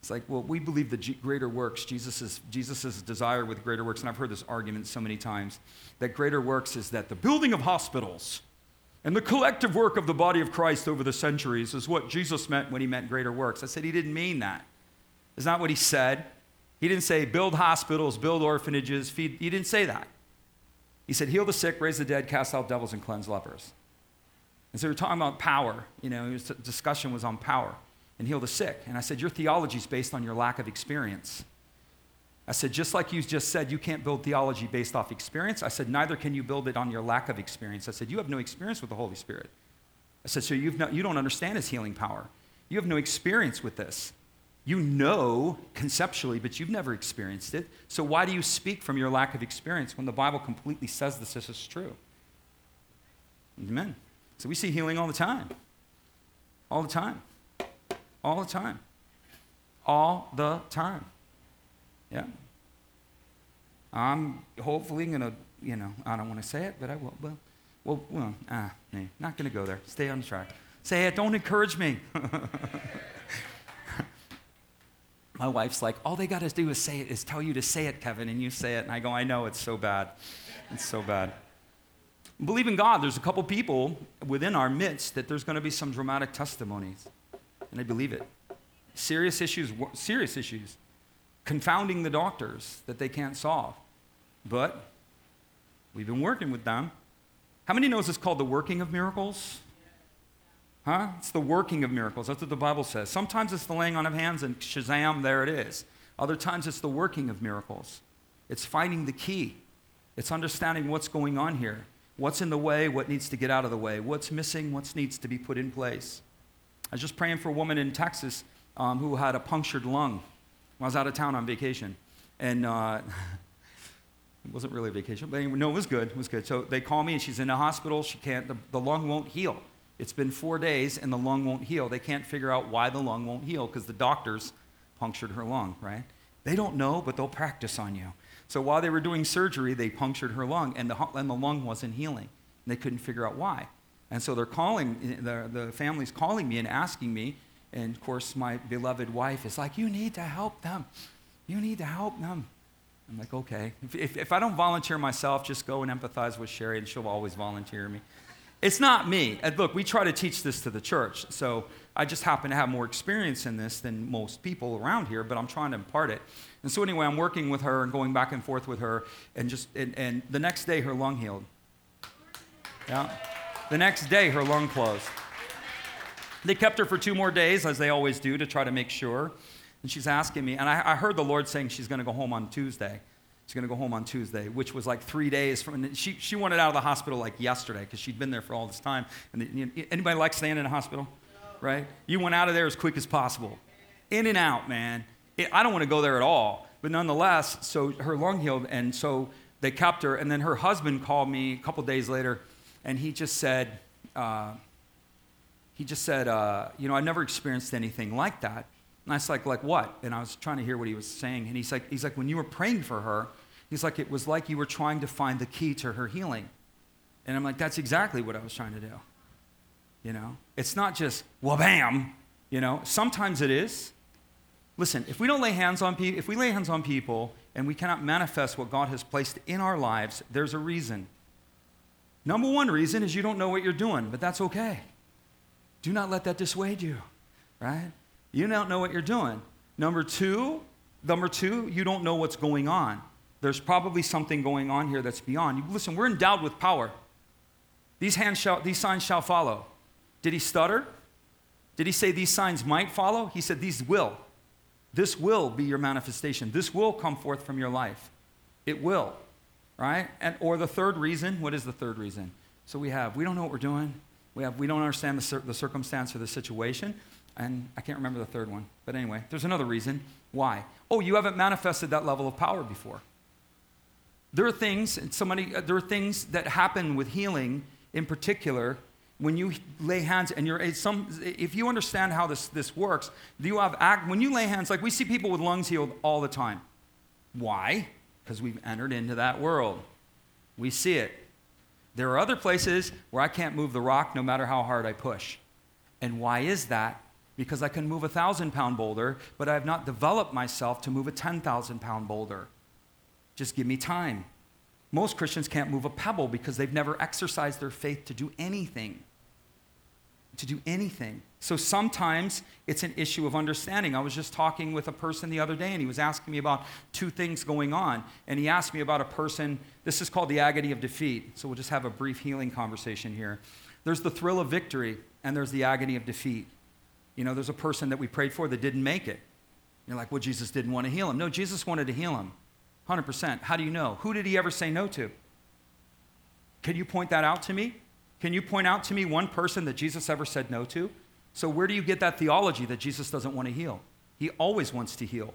S1: It's like, well, we believe the greater works, Jesus' Jesus's desire with greater works, and I've heard this argument so many times, that greater works is that the building of hospitals and the collective work of the body of Christ over the centuries is what Jesus meant when he meant greater works. I said he didn't mean that. Is not what he said. He didn't say build hospitals, build orphanages, feed. He didn't say that. He said heal the sick, raise the dead, cast out devils, and cleanse lepers. And so we are talking about power. You know, was, discussion was on power and heal the sick. And I said, Your theology is based on your lack of experience. I said, just like you just said, you can't build theology based off experience. I said, neither can you build it on your lack of experience. I said, you have no experience with the Holy Spirit. I said, so you've no, you don't understand his healing power. You have no experience with this. You know conceptually, but you've never experienced it. So why do you speak from your lack of experience when the Bible completely says this, this is true? Amen. So we see healing all the time. All the time. All the time. All the time. Yeah. I'm hopefully going to, you know, I don't want to say it, but I will. Well, well, well ah, not going to go there. Stay on track. Say it. Don't encourage me. My wife's like, all they got to do is say it, is tell you to say it, Kevin, and you say it. And I go, I know, it's so bad. It's so bad. Believe in God. There's a couple people within our midst that there's going to be some dramatic testimonies. And I believe it. Serious issues, serious issues confounding the doctors that they can't solve. But we've been working with them. How many knows it's called the working of miracles? Huh? It's the working of miracles. That's what the Bible says. Sometimes it's the laying on of hands and shazam, there it is. Other times it's the working of miracles. It's finding the key. It's understanding what's going on here. What's in the way, what needs to get out of the way, what's missing, what needs to be put in place. I was just praying for a woman in Texas um, who had a punctured lung. I was out of town on vacation. And uh, it wasn't really a vacation, but anyway, no, it was good. It was good. So they call me and she's in the hospital. She can't, the, the lung won't heal. It's been four days and the lung won't heal. They can't figure out why the lung won't heal because the doctors punctured her lung, right? They don't know, but they'll practice on you. So while they were doing surgery, they punctured her lung and the, and the lung wasn't healing. And they couldn't figure out why. And so they're calling, the, the family's calling me and asking me and of course, my beloved wife is like, You need to help them. You need to help them. I'm like, Okay. If, if, if I don't volunteer myself, just go and empathize with Sherry, and she'll always volunteer me. It's not me. And look, we try to teach this to the church. So I just happen to have more experience in this than most people around here, but I'm trying to impart it. And so anyway, I'm working with her and going back and forth with her, and just and, and the next day her lung healed. Yeah. The next day her lung closed. They kept her for two more days, as they always do, to try to make sure. And she's asking me, and I, I heard the Lord saying she's going to go home on Tuesday. She's going to go home on Tuesday, which was like three days from. She, she wanted out of the hospital like yesterday because she'd been there for all this time. And the, you know, anybody like staying in a hospital? Right? You went out of there as quick as possible. In and out, man. It, I don't want to go there at all. But nonetheless, so her lung healed, and so they kept her. And then her husband called me a couple days later, and he just said, uh, he just said, uh, You know, I never experienced anything like that. And I was like, Like what? And I was trying to hear what he was saying. And he's like, he's like When you were praying for her, he's like, It was like you were trying to find the key to her healing. And I'm like, That's exactly what I was trying to do. You know, it's not just, well, bam. You know, sometimes it is. Listen, if we don't lay hands on people, if we lay hands on people and we cannot manifest what God has placed in our lives, there's a reason. Number one reason is you don't know what you're doing, but that's okay. Do not let that dissuade you, right? You don't know what you're doing. Number two, number two, you don't know what's going on. There's probably something going on here that's beyond. You, listen, we're endowed with power. These, hands shall, these signs shall follow. Did he stutter? Did he say these signs might follow? He said these will. This will be your manifestation. This will come forth from your life. It will, right? And or the third reason, what is the third reason? So we have we don't know what we're doing. We, have, we don't understand the, the circumstance or the situation. And I can't remember the third one. But anyway, there's another reason. Why? Oh, you haven't manifested that level of power before. There are things, somebody, uh, there are things that happen with healing in particular when you lay hands and you're some if you understand how this, this works you have act when you lay hands like we see people with lungs healed all the time why because we've entered into that world we see it There are other places where I can't move the rock no matter how hard I push. And why is that? Because I can move a thousand pound boulder, but I have not developed myself to move a 10,000 pound boulder. Just give me time. Most Christians can't move a pebble because they've never exercised their faith to do anything. To do anything. So sometimes it's an issue of understanding. I was just talking with a person the other day, and he was asking me about two things going on. And he asked me about a person, this is called the agony of defeat. So we'll just have a brief healing conversation here. There's the thrill of victory, and there's the agony of defeat. You know, there's a person that we prayed for that didn't make it. You're like, well, Jesus didn't want to heal him. No, Jesus wanted to heal him. 100%. How do you know? Who did he ever say no to? Can you point that out to me? Can you point out to me one person that Jesus ever said no to? So, where do you get that theology that Jesus doesn't want to heal? He always wants to heal.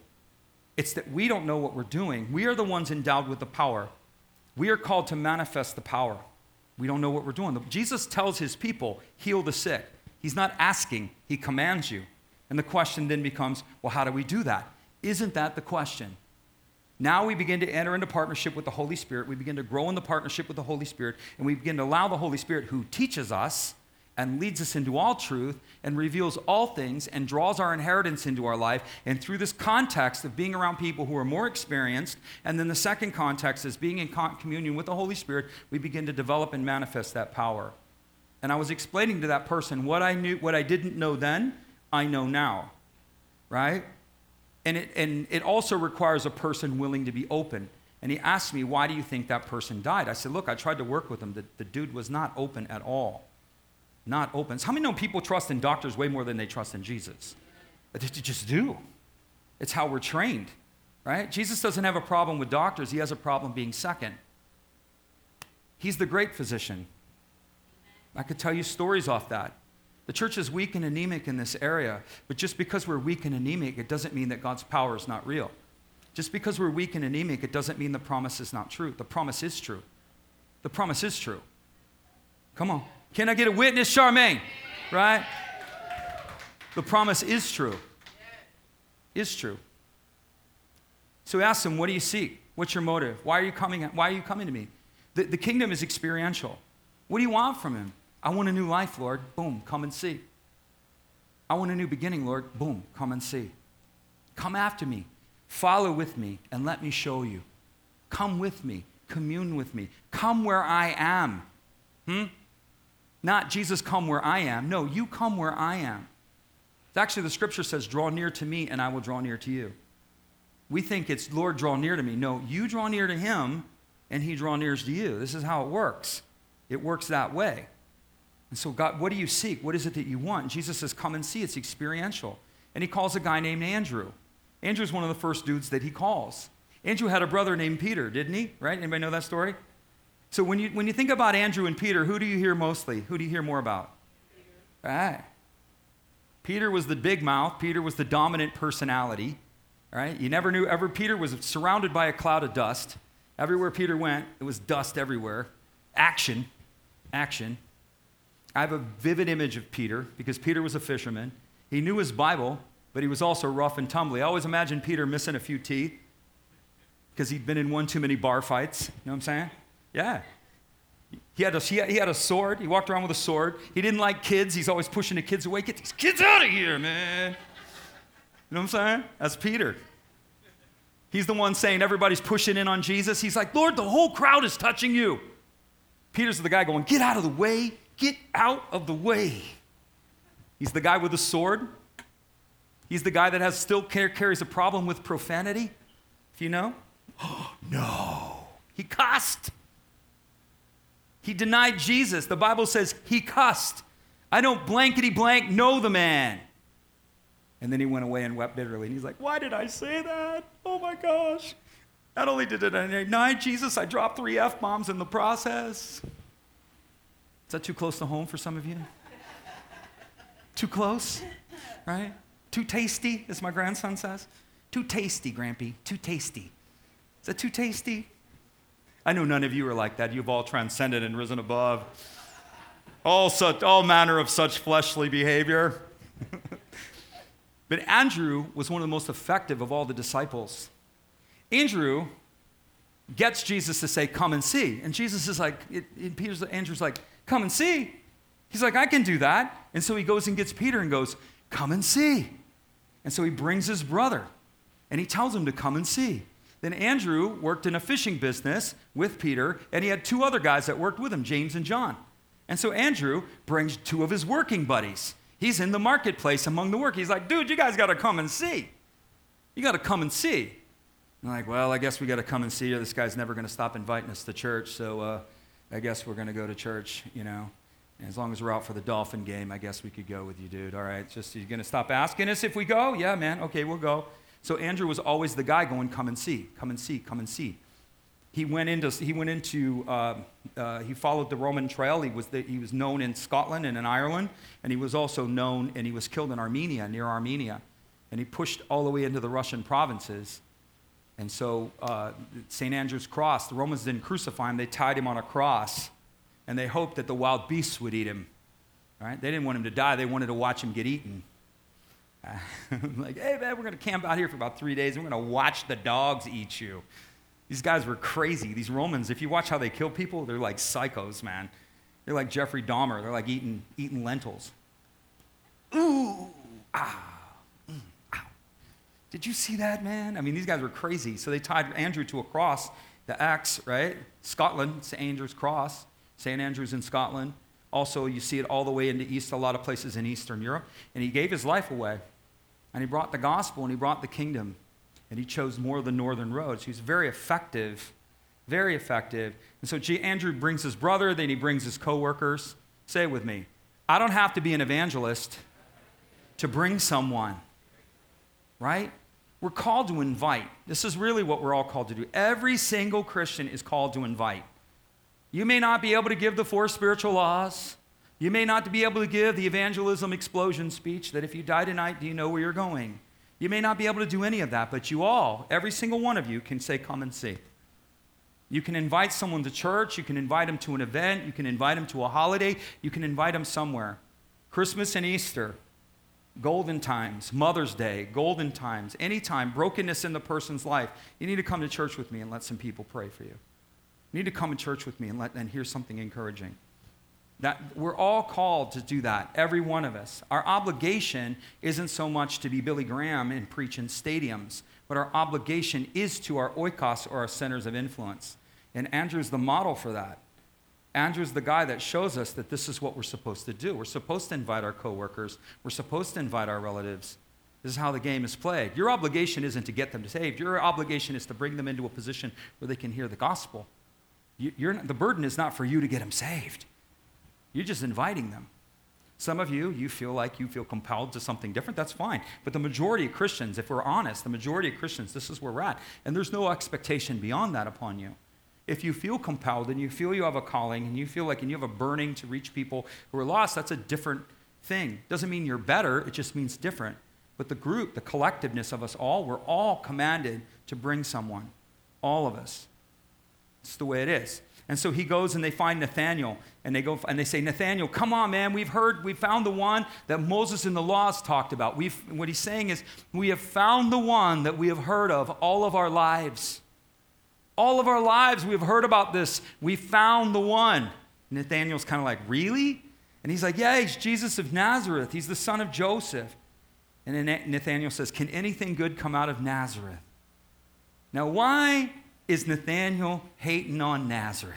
S1: It's that we don't know what we're doing. We are the ones endowed with the power. We are called to manifest the power. We don't know what we're doing. Jesus tells his people, heal the sick. He's not asking, he commands you. And the question then becomes, well, how do we do that? Isn't that the question? Now we begin to enter into partnership with the Holy Spirit. We begin to grow in the partnership with the Holy Spirit, and we begin to allow the Holy Spirit, who teaches us and leads us into all truth and reveals all things and draws our inheritance into our life. And through this context of being around people who are more experienced, and then the second context is being in communion with the Holy Spirit, we begin to develop and manifest that power. And I was explaining to that person what I knew, what I didn't know then, I know now. Right? And it, and it also requires a person willing to be open. And he asked me, Why do you think that person died? I said, Look, I tried to work with him. The, the dude was not open at all. Not open. So how many know people trust in doctors way more than they trust in Jesus? They just do. It's how we're trained, right? Jesus doesn't have a problem with doctors, he has a problem being second. He's the great physician. I could tell you stories off that. The church is weak and anemic in this area, but just because we're weak and anemic, it doesn't mean that God's power is not real. Just because we're weak and anemic, it doesn't mean the promise is not true. The promise is true. The promise is true. Come on. Can I get a witness, Charmaine? Right? The promise is true. Is true. So he asks him, What do you seek? What's your motive? Why are you coming, why are you coming to me? The, the kingdom is experiential. What do you want from him? I want a new life, Lord. Boom, come and see. I want a new beginning, Lord. Boom, come and see. Come after me. Follow with me and let me show you. Come with me. Commune with me. Come where I am. Hmm? Not Jesus, come where I am. No, you come where I am. It's actually, the scripture says, draw near to me and I will draw near to you. We think it's, Lord, draw near to me. No, you draw near to him and he draw near to you. This is how it works. It works that way. And so, God, what do you seek? What is it that you want? And Jesus says, Come and see. It's experiential. And he calls a guy named Andrew. Andrew's one of the first dudes that he calls. Andrew had a brother named Peter, didn't he? Right? Anybody know that story? So when you, when you think about Andrew and Peter, who do you hear mostly? Who do you hear more about? Peter. Right. Peter was the big mouth. Peter was the dominant personality. Right? You never knew ever. Peter was surrounded by a cloud of dust. Everywhere Peter went, it was dust everywhere. Action. Action. I have a vivid image of Peter because Peter was a fisherman. He knew his Bible, but he was also rough and tumbly. I always imagine Peter missing a few teeth because he'd been in one too many bar fights. You know what I'm saying? Yeah. He had, a, he, had, he had a sword. He walked around with a sword. He didn't like kids. He's always pushing the kids away. Get these kids out of here, man. You know what I'm saying? That's Peter. He's the one saying everybody's pushing in on Jesus. He's like, Lord, the whole crowd is touching you. Peter's the guy going, Get out of the way. Get out of the way. He's the guy with the sword. He's the guy that has still carries a problem with profanity. If you know? Oh, no. He cussed. He denied Jesus. The Bible says he cussed. I don't blankety blank know the man. And then he went away and wept bitterly. And he's like, Why did I say that? Oh my gosh. Not only did I deny Jesus, I dropped three F bombs in the process. Is that too close to home for some of you? too close, right? Too tasty, as my grandson says. Too tasty, Grampy. Too tasty. Is that too tasty? I know none of you are like that. You've all transcended and risen above. All such, all manner of such fleshly behavior. but Andrew was one of the most effective of all the disciples. Andrew gets Jesus to say, Come and see. And Jesus is like, it, it, Peter's, Andrew's like, Come and see. He's like, I can do that. And so he goes and gets Peter and goes, Come and see. And so he brings his brother and he tells him to come and see. Then Andrew worked in a fishing business with Peter, and he had two other guys that worked with him, James and John. And so Andrew brings two of his working buddies. He's in the marketplace among the work. He's like, dude, you guys got to come and see. You got to come and see. I'm like, well, I guess we got to come and see. This guy's never going to stop inviting us to church, so uh, I guess we're going to go to church, you know. And as long as we're out for the Dolphin game, I guess we could go with you, dude. All right, just you're going to stop asking us if we go? Yeah, man. Okay, we'll go. So Andrew was always the guy going, come and see, come and see, come and see. He went into, he went into, uh, uh, he followed the Roman trail. He was, the, he was known in Scotland and in Ireland, and he was also known, and he was killed in Armenia, near Armenia. And he pushed all the way into the Russian provinces and so, uh, St. Andrew's cross, the Romans didn't crucify him, they tied him on a cross, and they hoped that the wild beasts would eat him. Right? They didn't want him to die, they wanted to watch him get eaten. Like, hey, man, we're going to camp out here for about three days, we're going to watch the dogs eat you. These guys were crazy. These Romans, if you watch how they kill people, they're like psychos, man. They're like Jeffrey Dahmer. They're like eating, eating lentils. Ooh, ah. Did you see that, man? I mean, these guys were crazy. So they tied Andrew to a cross, the X, right? Scotland, St. Andrew's Cross. St. Andrew's in Scotland. Also, you see it all the way into East, a lot of places in Eastern Europe. And he gave his life away. And he brought the gospel and he brought the kingdom. And he chose more of the northern roads. He was very effective, very effective. And so Andrew brings his brother, then he brings his co-workers. Say it with me. I don't have to be an evangelist to bring someone, right? We're called to invite. This is really what we're all called to do. Every single Christian is called to invite. You may not be able to give the four spiritual laws. You may not be able to give the evangelism explosion speech that if you die tonight, do you know where you're going? You may not be able to do any of that, but you all, every single one of you, can say, Come and see. You can invite someone to church. You can invite them to an event. You can invite them to a holiday. You can invite them somewhere. Christmas and Easter, golden times, Mother's Day, golden times, anytime, brokenness in the person's life, you need to come to church with me and let some people pray for you. You need to come to church with me and, let, and hear something encouraging. That we're all called to do that, every one of us. Our obligation isn't so much to be Billy Graham and preach in stadiums, but our obligation is to our oikos or our centers of influence. And Andrew's the model for that. Andrew's the guy that shows us that this is what we're supposed to do. We're supposed to invite our coworkers, we're supposed to invite our relatives. This is how the game is played. Your obligation isn't to get them saved. Your obligation is to bring them into a position where they can hear the gospel. You, not, the burden is not for you to get them saved. You're just inviting them. Some of you, you feel like you feel compelled to something different. That's fine. But the majority of Christians, if we're honest, the majority of Christians, this is where we're at. And there's no expectation beyond that upon you if you feel compelled and you feel you have a calling and you feel like and you have a burning to reach people who are lost, that's a different thing. Doesn't mean you're better, it just means different. But the group, the collectiveness of us all, we're all commanded to bring someone. All of us. It's the way it is. And so he goes and they find Nathaniel and they go and they say, Nathaniel, come on, man. We've heard, we found the one that Moses in the laws talked about. We've, what he's saying is, we have found the one that we have heard of all of our lives. All of our lives, we've heard about this. We found the one. Nathaniel's kind of like, Really? And he's like, Yeah, he's Jesus of Nazareth. He's the son of Joseph. And then Nathaniel says, Can anything good come out of Nazareth? Now, why is Nathaniel hating on Nazareth?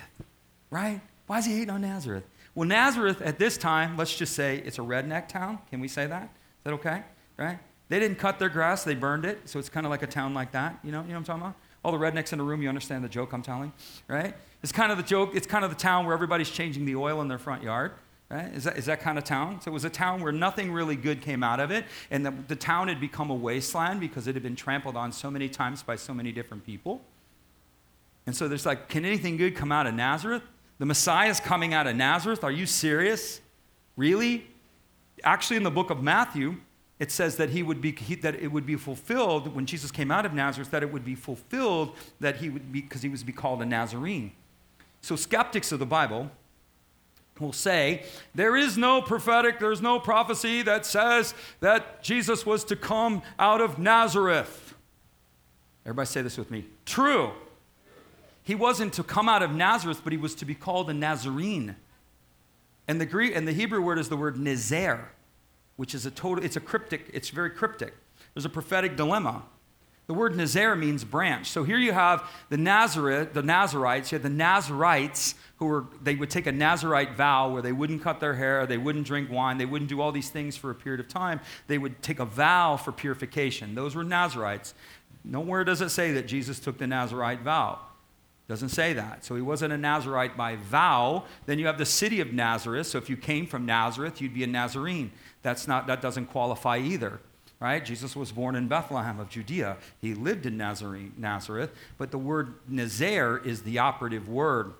S1: Right? Why is he hating on Nazareth? Well, Nazareth at this time, let's just say it's a redneck town. Can we say that? Is that okay? Right? They didn't cut their grass, they burned it. So it's kind of like a town like that. You know, you know what I'm talking about? All the rednecks in the room, you understand the joke I'm telling, right? It's kind of the joke, it's kind of the town where everybody's changing the oil in their front yard. Right? Is, that, is that kind of town? So it was a town where nothing really good came out of it, and the, the town had become a wasteland because it had been trampled on so many times by so many different people. And so there's like, can anything good come out of Nazareth? The Messiah is coming out of Nazareth. Are you serious? Really? Actually, in the book of Matthew, it says that he would be he, that it would be fulfilled when Jesus came out of Nazareth that it would be fulfilled that he would be because he was to be called a Nazarene. So skeptics of the Bible will say there is no prophetic there's no prophecy that says that Jesus was to come out of Nazareth. Everybody say this with me. True. He wasn't to come out of Nazareth, but he was to be called a Nazarene. And the Greek and the Hebrew word is the word nizer, which is a total, it's a cryptic, it's very cryptic. There's a prophetic dilemma. The word Nazer means branch. So here you have the Nazareth, the Nazarites, you have the Nazarites who were, they would take a Nazarite vow where they wouldn't cut their hair, they wouldn't drink wine, they wouldn't do all these things for a period of time. They would take a vow for purification. Those were Nazarites. Nowhere does it say that Jesus took the Nazarite vow. Doesn't say that. So he wasn't a Nazarite by vow. Then you have the city of Nazareth. So if you came from Nazareth, you'd be a Nazarene. That's not, that doesn't qualify either right? Jesus was born in Bethlehem of Judea. He lived in Nazarene, Nazareth, but the word Nazair is the operative word.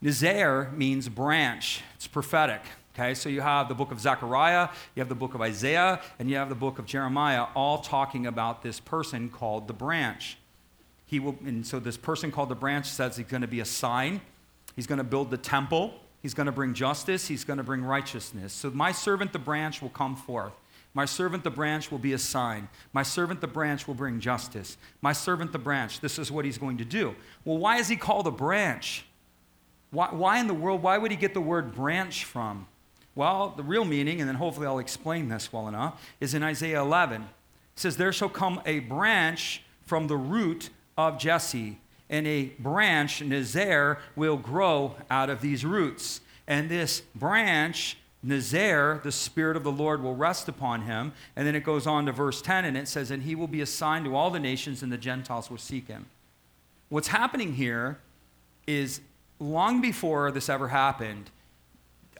S1: Nazair means branch, it's prophetic. Okay, so you have the book of Zechariah, you have the book of Isaiah, and you have the book of Jeremiah, all talking about this person called the branch. He will, and so this person called the branch says he's going to be a sign. He's going to build the temple. He's going to bring justice. He's going to bring righteousness. So my servant, the branch, will come forth. My servant the branch will be a sign. My servant the branch will bring justice. My servant the branch, this is what he's going to do. Well, why is he called a branch? Why, why in the world, why would he get the word branch from? Well, the real meaning, and then hopefully I'll explain this well enough, is in Isaiah 11. It says, There shall come a branch from the root of Jesse, and a branch, Nazair, will grow out of these roots. And this branch Nazair, the Spirit of the Lord will rest upon him. And then it goes on to verse 10, and it says, And he will be a sign to all the nations, and the Gentiles will seek him. What's happening here is long before this ever happened,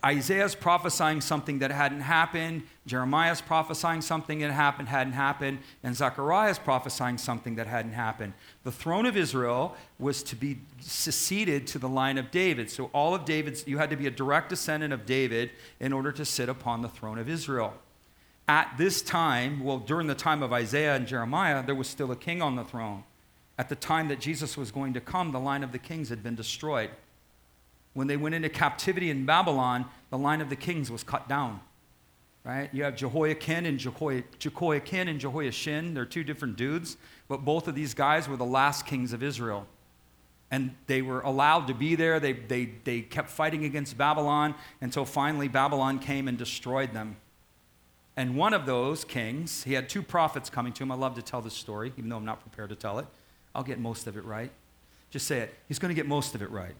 S1: Isaiah's prophesying something that hadn't happened, Jeremiah's prophesying something that happened hadn't happened, and Zechariah's prophesying something that hadn't happened. The throne of Israel was to be succeeded to the line of David. So all of David's you had to be a direct descendant of David in order to sit upon the throne of Israel. At this time, well during the time of Isaiah and Jeremiah, there was still a king on the throne. At the time that Jesus was going to come, the line of the kings had been destroyed when they went into captivity in Babylon, the line of the kings was cut down. Right? You have Jehoiakim and Jehoiakim and Jehoiachin. They're two different dudes, but both of these guys were the last kings of Israel. And they were allowed to be there. They, they, they kept fighting against Babylon until finally Babylon came and destroyed them. And one of those kings, he had two prophets coming to him. I love to tell this story, even though I'm not prepared to tell it. I'll get most of it right. Just say it. He's going to get most of it right.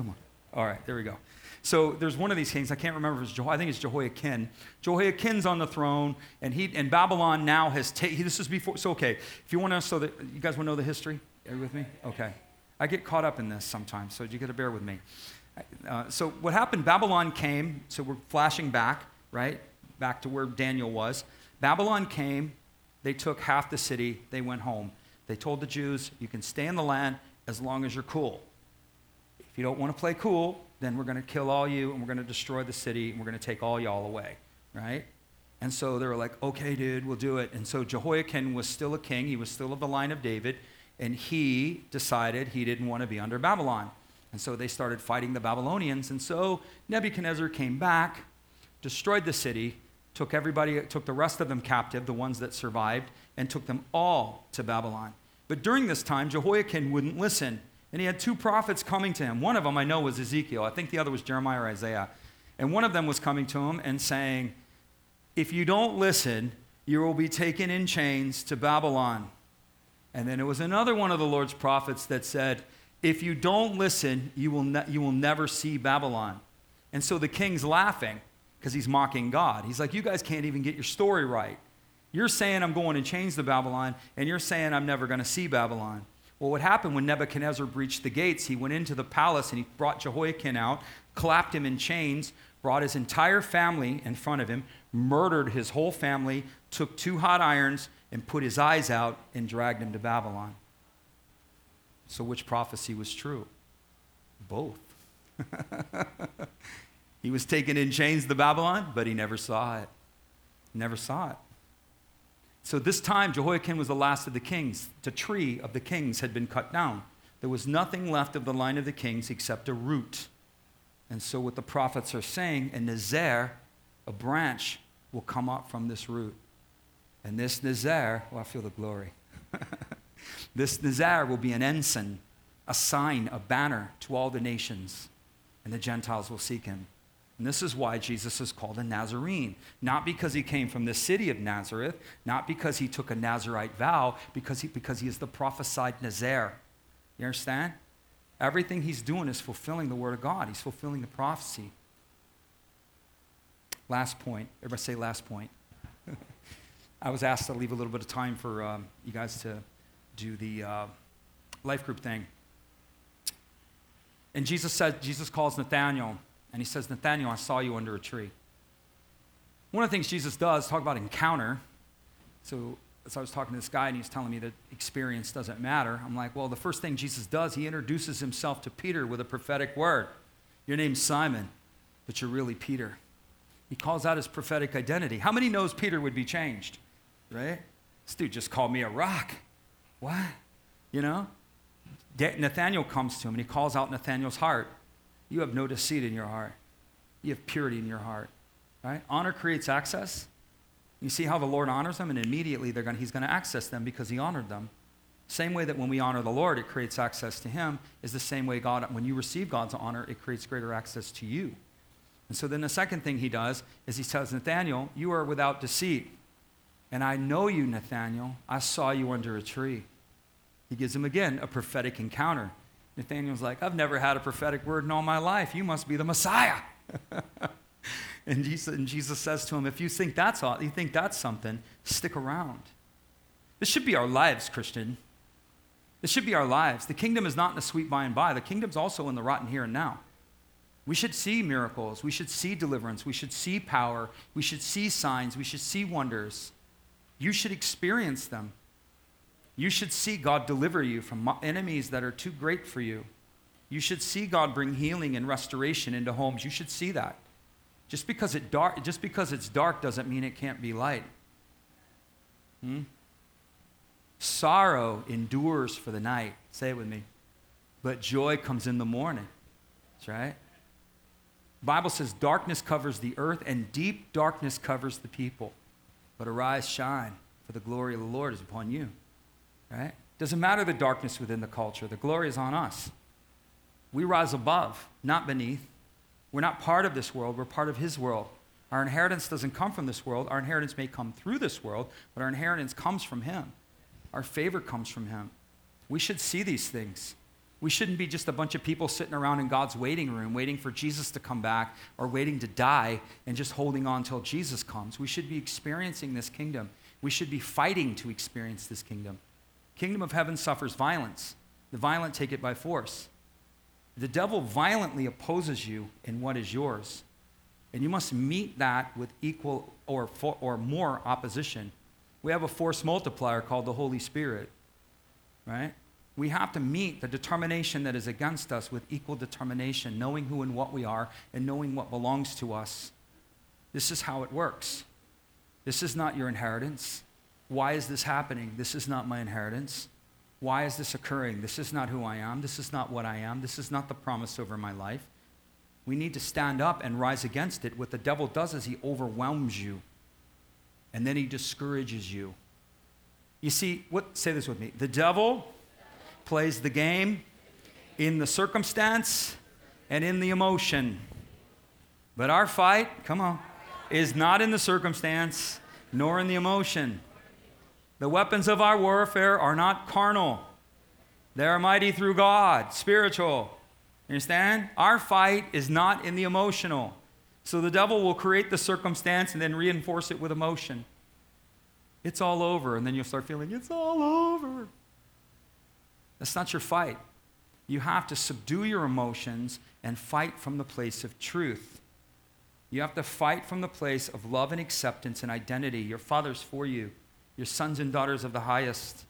S1: Come on. All right, there we go. So there's one of these kings. I can't remember if it's I think it's Jehoiakim. Jehoiakim's on the throne, and he and Babylon now has taken. This is before. So okay, if you want to, so that you guys want to know the history. Are you with me? Okay. I get caught up in this sometimes, so you got to bear with me. Uh, so what happened? Babylon came. So we're flashing back, right, back to where Daniel was. Babylon came. They took half the city. They went home. They told the Jews, "You can stay in the land as long as you're cool." You don't want to play cool, then we're going to kill all you and we're going to destroy the city and we're going to take all y'all away, right? And so they were like, okay, dude, we'll do it. And so Jehoiakim was still a king. He was still of the line of David. And he decided he didn't want to be under Babylon. And so they started fighting the Babylonians. And so Nebuchadnezzar came back, destroyed the city, took everybody, took the rest of them captive, the ones that survived, and took them all to Babylon. But during this time, Jehoiakim wouldn't listen. And he had two prophets coming to him. One of them I know was Ezekiel. I think the other was Jeremiah or Isaiah. And one of them was coming to him and saying, If you don't listen, you will be taken in chains to Babylon. And then it was another one of the Lord's prophets that said, If you don't listen, you will, ne- you will never see Babylon. And so the king's laughing because he's mocking God. He's like, You guys can't even get your story right. You're saying I'm going in chains to Babylon, and you're saying I'm never going to see Babylon. Well, what happened when Nebuchadnezzar breached the gates? He went into the palace and he brought Jehoiakim out, clapped him in chains, brought his entire family in front of him, murdered his whole family, took two hot irons, and put his eyes out and dragged him to Babylon. So, which prophecy was true? Both. he was taken in chains to Babylon, but he never saw it. Never saw it. So this time, Jehoiakim was the last of the kings. The tree of the kings had been cut down. There was nothing left of the line of the kings except a root. And so, what the prophets are saying, and Nazer, a branch, will come up from this root. And this Nazer, oh, I feel the glory. this Nazer will be an ensign a sign, a banner to all the nations, and the Gentiles will seek him. And this is why Jesus is called a Nazarene. Not because he came from the city of Nazareth, not because he took a Nazarite vow, because he, because he is the prophesied Nazar. You understand? Everything he's doing is fulfilling the word of God, he's fulfilling the prophecy. Last point. Everybody say last point. I was asked to leave a little bit of time for um, you guys to do the uh, life group thing. And Jesus said, Jesus calls Nathaniel, and he says, Nathaniel, I saw you under a tree. One of the things Jesus does, talk about encounter. So as I was talking to this guy and he's telling me that experience doesn't matter, I'm like, well, the first thing Jesus does, he introduces himself to Peter with a prophetic word. Your name's Simon, but you're really Peter. He calls out his prophetic identity. How many knows Peter would be changed? Right? This dude just called me a rock. What? You know? Nathaniel comes to him and he calls out Nathaniel's heart. You have no deceit in your heart. You have purity in your heart. Right? Honor creates access. You see how the Lord honors them, and immediately they're going he's going to access them because he honored them. Same way that when we honor the Lord, it creates access to him, is the same way God, when you receive God's honor, it creates greater access to you. And so then the second thing he does is he tells Nathaniel, You are without deceit. And I know you, Nathaniel. I saw you under a tree. He gives him again a prophetic encounter. Nathaniel's like, I've never had a prophetic word in all my life. You must be the Messiah. and, Jesus, and Jesus says to him, If you think that's all, you think that's something, stick around. This should be our lives, Christian. This should be our lives. The kingdom is not in the sweet by and by. The kingdom's also in the rotten here and now. We should see miracles. We should see deliverance. We should see power. We should see signs. We should see wonders. You should experience them. You should see God deliver you from enemies that are too great for you. You should see God bring healing and restoration into homes. You should see that. Just because, it dark, just because it's dark doesn't mean it can't be light. Hmm? Sorrow endures for the night. Say it with me. But joy comes in the morning. That's right. Bible says darkness covers the earth and deep darkness covers the people. But arise, shine, for the glory of the Lord is upon you. Right? Doesn't matter the darkness within the culture, the glory is on us. We rise above, not beneath. We're not part of this world, we're part of His world. Our inheritance doesn't come from this world. Our inheritance may come through this world, but our inheritance comes from Him. Our favor comes from Him. We should see these things. We shouldn't be just a bunch of people sitting around in God's waiting room waiting for Jesus to come back or waiting to die and just holding on till Jesus comes. We should be experiencing this kingdom. We should be fighting to experience this kingdom. Kingdom of heaven suffers violence. The violent take it by force. The devil violently opposes you in what is yours. And you must meet that with equal or, or more opposition. We have a force multiplier called the Holy Spirit, right? we have to meet the determination that is against us with equal determination, knowing who and what we are and knowing what belongs to us. This is how it works. This is not your inheritance. Why is this happening? This is not my inheritance. Why is this occurring? This is not who I am. This is not what I am. This is not the promise over my life. We need to stand up and rise against it. What the devil does is he overwhelms you and then he discourages you. You see, what say this with me. The devil plays the game in the circumstance and in the emotion. But our fight, come on, is not in the circumstance nor in the emotion. The weapons of our warfare are not carnal, they are mighty through God, spiritual. You understand? Our fight is not in the emotional. So the devil will create the circumstance and then reinforce it with emotion. It's all over, and then you'll start feeling it's all over. That's not your fight. You have to subdue your emotions and fight from the place of truth. You have to fight from the place of love and acceptance and identity. Your Father's for you. Your sons and daughters of the highest.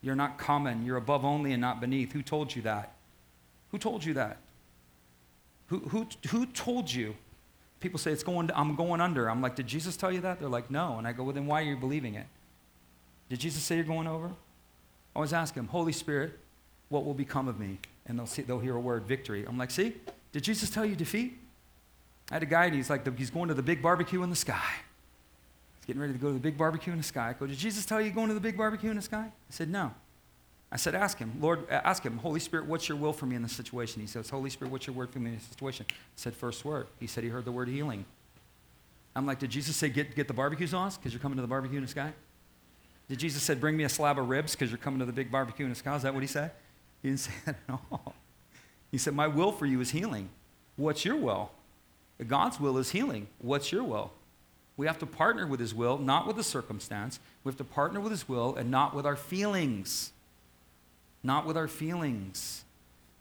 S1: You're not common. You're above only and not beneath. Who told you that? Who told you that? Who, who, who told you? People say, it's going, I'm going under. I'm like, did Jesus tell you that? They're like, no. And I go, well, then why are you believing it? Did Jesus say you're going over? I always ask him, Holy Spirit, what will become of me? And they'll, see, they'll hear a word, victory. I'm like, see, did Jesus tell you defeat? I had a guy, and he's like, he's going to the big barbecue in the sky. Getting ready to go to the big barbecue in the sky. I go, did Jesus tell you going to the big barbecue in the sky? I said, no. I said, Ask him, Lord, ask him, Holy Spirit, what's your will for me in this situation? He says, Holy Spirit, what's your word for me in this situation? I said, First word. He said he heard the word healing. I'm like, Did Jesus say, Get, get the barbecue sauce because you're coming to the barbecue in the sky? Did Jesus say, Bring me a slab of ribs because you're coming to the big barbecue in the sky? Is that what he said? He didn't say that at all. He said, My will for you is healing. What's your will? God's will is healing. What's your will? We have to partner with His will, not with the circumstance. We have to partner with His will and not with our feelings. Not with our feelings.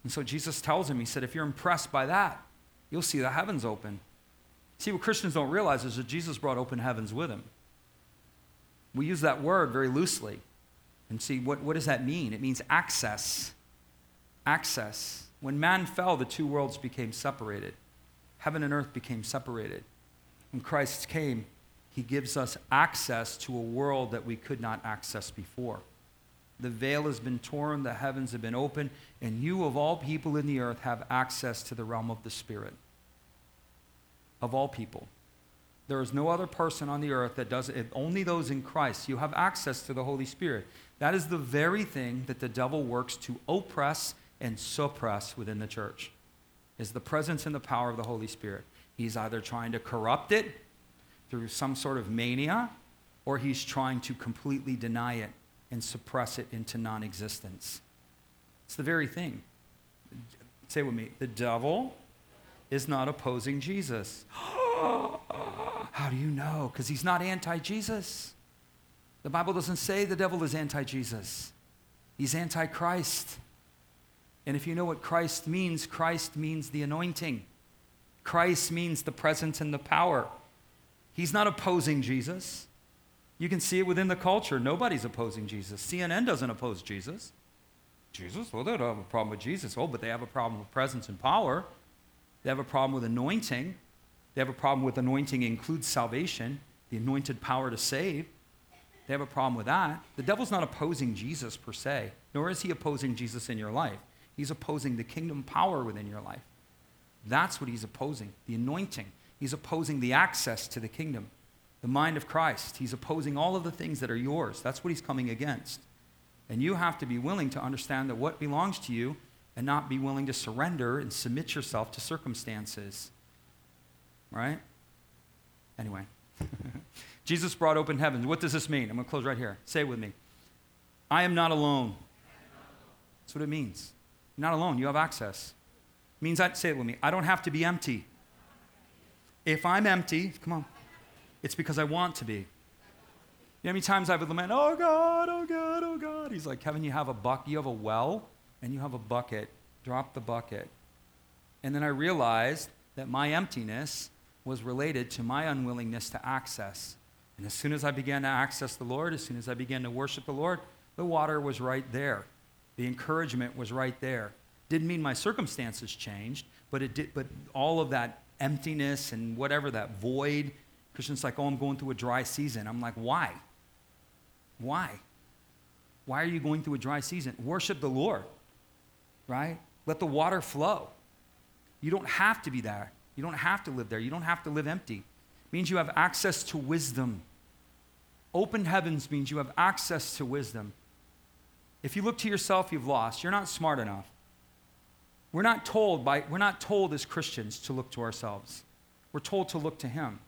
S1: And so Jesus tells him, He said, if you're impressed by that, you'll see the heavens open. See, what Christians don't realize is that Jesus brought open heavens with Him. We use that word very loosely. And see, what, what does that mean? It means access. Access. When man fell, the two worlds became separated. Heaven and earth became separated. When Christ came, he gives us access to a world that we could not access before. The veil has been torn, the heavens have been opened, and you, of all people in the earth, have access to the realm of the Spirit. Of all people. There is no other person on the earth that does it, only those in Christ. You have access to the Holy Spirit. That is the very thing that the devil works to oppress and suppress within the church. Is the presence and the power of the Holy Spirit. He's either trying to corrupt it through some sort of mania, or he's trying to completely deny it and suppress it into non existence. It's the very thing. Say with me the devil is not opposing Jesus. How do you know? Because he's not anti Jesus. The Bible doesn't say the devil is anti Jesus, he's anti Christ. And if you know what Christ means, Christ means the anointing. Christ means the presence and the power. He's not opposing Jesus. You can see it within the culture. Nobody's opposing Jesus. CNN doesn't oppose Jesus. Jesus? Well, they don't have a problem with Jesus. Oh, but they have a problem with presence and power. They have a problem with anointing. They have a problem with anointing includes salvation, the anointed power to save. They have a problem with that. The devil's not opposing Jesus per se, nor is he opposing Jesus in your life. He's opposing the kingdom power within your life. That's what he's opposing the anointing. He's opposing the access to the kingdom, the mind of Christ. He's opposing all of the things that are yours. That's what he's coming against. And you have to be willing to understand that what belongs to you and not be willing to surrender and submit yourself to circumstances. Right? Anyway, Jesus brought open heavens. What does this mean? I'm going to close right here. Say it with me. I am not alone. That's what it means. You're not alone, you have access. Means I say it with me. I don't have to be empty. If I'm empty, come on, it's because I want to be. You know how many times I would lament, oh God, oh God, oh God. He's like, Kevin, you have a buck, you have a well, and you have a bucket. Drop the bucket. And then I realized that my emptiness was related to my unwillingness to access. And as soon as I began to access the Lord, as soon as I began to worship the Lord, the water was right there. The encouragement was right there. Didn't mean my circumstances changed, but it did, but all of that emptiness and whatever that void. Christians like, oh, I'm going through a dry season. I'm like, why? Why? Why are you going through a dry season? Worship the Lord, right? Let the water flow. You don't have to be there. You don't have to live there. You don't have to live empty. It means you have access to wisdom. Open heavens means you have access to wisdom. If you look to yourself, you've lost. You're not smart enough. We're not told by we're not told as Christians to look to ourselves. We're told to look to him.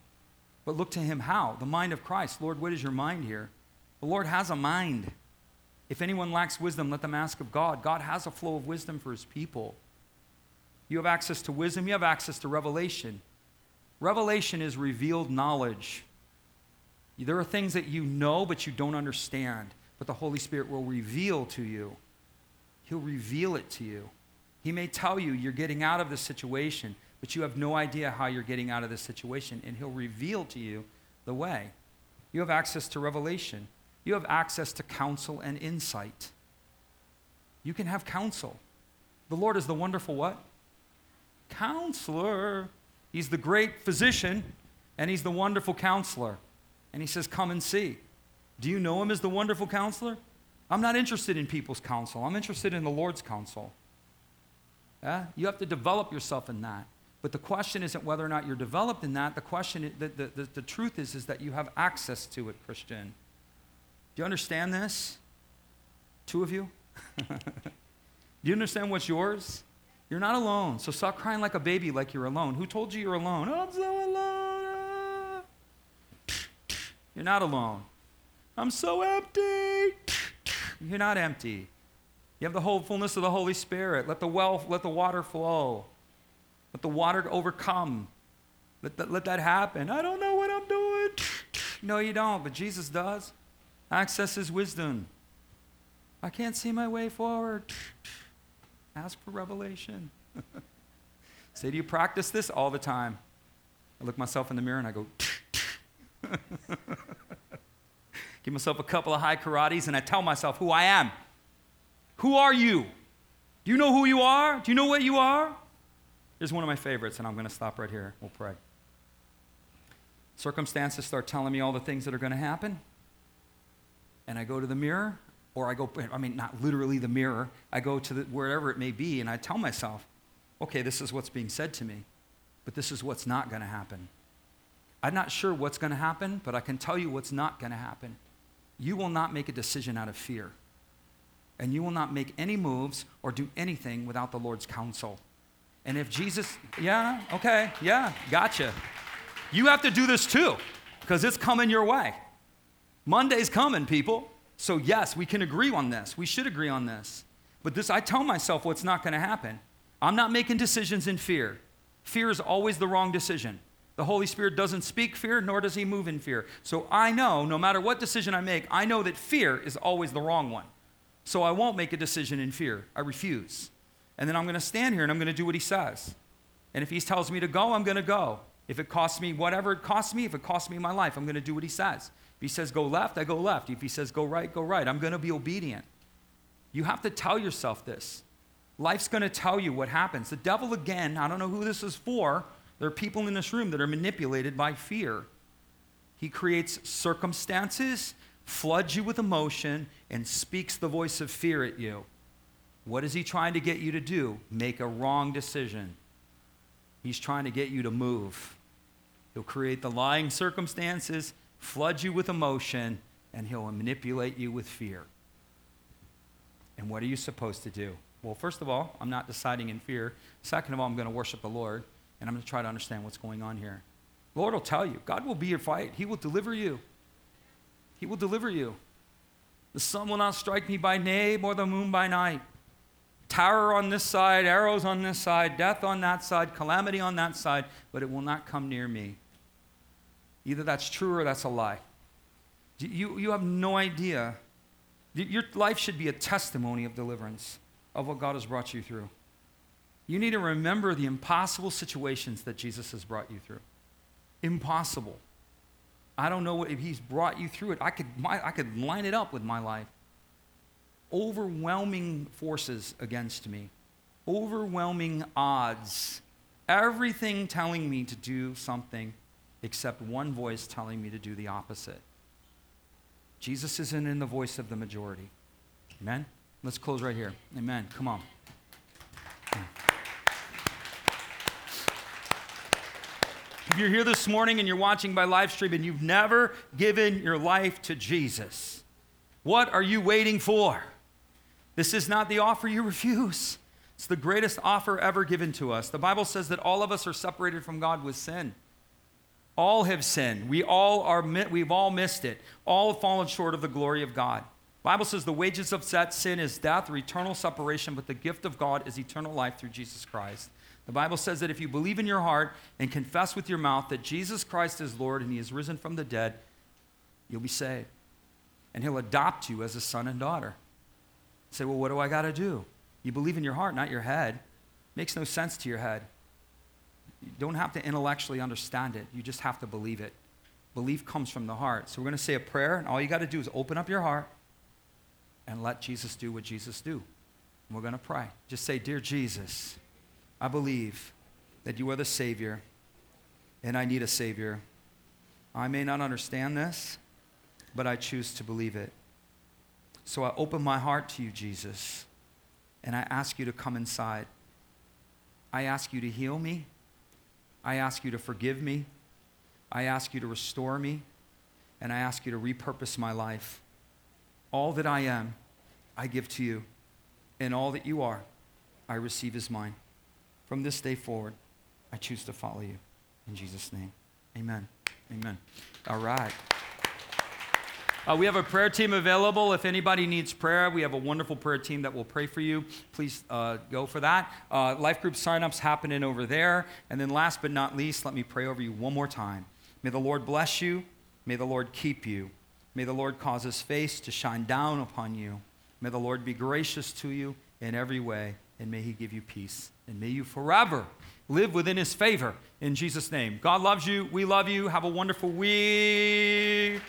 S1: But look to him how? The mind of Christ. Lord, what is your mind here? The Lord has a mind. If anyone lacks wisdom, let them ask of God. God has a flow of wisdom for his people. You have access to wisdom, you have access to revelation. Revelation is revealed knowledge. There are things that you know but you don't understand, but the Holy Spirit will reveal to you. He'll reveal it to you. He may tell you you're getting out of this situation, but you have no idea how you're getting out of this situation, and He'll reveal to you the way. You have access to revelation, you have access to counsel and insight. You can have counsel. The Lord is the wonderful what? Counselor. He's the great physician, and He's the wonderful counselor. And He says, Come and see. Do you know Him as the wonderful counselor? I'm not interested in people's counsel, I'm interested in the Lord's counsel. Yeah? You have to develop yourself in that. But the question isn't whether or not you're developed in that. The question, the, the, the, the truth is, is that you have access to it, Christian. Do you understand this? Two of you? Do you understand what's yours? You're not alone. So stop crying like a baby like you're alone. Who told you you're alone? I'm so alone. Ah. You're not alone. I'm so empty. You're not empty. You have the whole fullness of the Holy Spirit. Let the well, let the water flow. Let the water overcome. Let that, let that happen. I don't know what I'm doing. No, you don't, but Jesus does. Access his wisdom. I can't see my way forward. Ask for revelation. Say, do you practice this all the time? I look myself in the mirror and I go, give myself a couple of high karates and I tell myself who I am. Who are you? Do you know who you are? Do you know what you are? Here's one of my favorites, and I'm going to stop right here. We'll pray. Circumstances start telling me all the things that are going to happen, and I go to the mirror or I go, I mean, not literally the mirror, I go to the, wherever it may be and I tell myself, okay, this is what's being said to me, but this is what's not going to happen. I'm not sure what's going to happen, but I can tell you what's not going to happen. You will not make a decision out of fear, and you will not make any moves or do anything without the Lord's counsel. And if Jesus, yeah, okay, yeah, gotcha. You have to do this too, because it's coming your way. Monday's coming, people. So, yes, we can agree on this. We should agree on this. But this, I tell myself what's not going to happen. I'm not making decisions in fear. Fear is always the wrong decision. The Holy Spirit doesn't speak fear, nor does he move in fear. So I know, no matter what decision I make, I know that fear is always the wrong one. So I won't make a decision in fear. I refuse. And then I'm going to stand here and I'm going to do what he says. And if he tells me to go, I'm going to go. If it costs me whatever it costs me, if it costs me my life, I'm going to do what he says If he says go left, I go left. If he says go right, go right. I'm going to be obedient. You have to tell yourself this. Life's going to tell you what happens. The devil, again, I don't know who this is for. There are people in this room that are manipulated by fear. He creates circumstances, floods you with emotion, and speaks the voice of fear at you. What is he trying to get you to do? Make a wrong decision. He's trying to get you to move. He'll create the lying circumstances, flood you with emotion, and he'll manipulate you with fear. And what are you supposed to do? Well, first of all, I'm not deciding in fear. Second of all, I'm going to worship the Lord, and I'm going to try to understand what's going on here. Lord will tell you. God will be your fight. He will deliver you. He will deliver you. The sun will not strike me by day, or the moon by night. Terror on this side, arrows on this side, death on that side, calamity on that side, but it will not come near me. Either that's true or that's a lie. You, you have no idea. Your life should be a testimony of deliverance, of what God has brought you through. You need to remember the impossible situations that Jesus has brought you through. Impossible. I don't know if he's brought you through it. I could, my, I could line it up with my life. Overwhelming forces against me, overwhelming odds, everything telling me to do something except one voice telling me to do the opposite. Jesus isn't in the voice of the majority. Amen? Let's close right here. Amen. Come on. If you're here this morning and you're watching by live stream and you've never given your life to Jesus, what are you waiting for? This is not the offer you refuse. It's the greatest offer ever given to us. The Bible says that all of us are separated from God with sin. All have sinned. We all are, we've all missed it. All have fallen short of the glory of God. Bible says the wages of sin is death or eternal separation, but the gift of God is eternal life through Jesus Christ. The Bible says that if you believe in your heart and confess with your mouth that Jesus Christ is Lord and he is risen from the dead, you'll be saved. And he'll adopt you as a son and daughter. say, well, what do I got to do? You believe in your heart, not your head. Makes no sense to your head. You don't have to intellectually understand it, you just have to believe it. Belief comes from the heart. So we're going to say a prayer, and all you got to do is open up your heart and let Jesus do what Jesus do. And we're going to pray. Just say, Dear Jesus, I believe that you are the Savior, and I need a Savior. I may not understand this, but I choose to believe it. So I open my heart to you, Jesus, and I ask you to come inside. I ask you to heal me. I ask you to forgive me. I ask you to restore me. And I ask you to repurpose my life. All that I am, I give to you. and all that you are, I receive as mine. From this day forward, I choose to follow you. In Jesus' name, amen. Amen. All right. Uh, we have a prayer team available. If anybody needs prayer, we have a wonderful prayer team that will pray for you. Please uh, go for that. Uh, life group signups happening over there. And then, last but not least, let me pray over you one more time. May the Lord bless you. May the Lord keep you. May the Lord cause his face to shine down upon you. May the Lord be gracious to you in every way, and may he give you peace. And may you forever live within his favor in Jesus' name. God loves you. We love you. Have a wonderful week.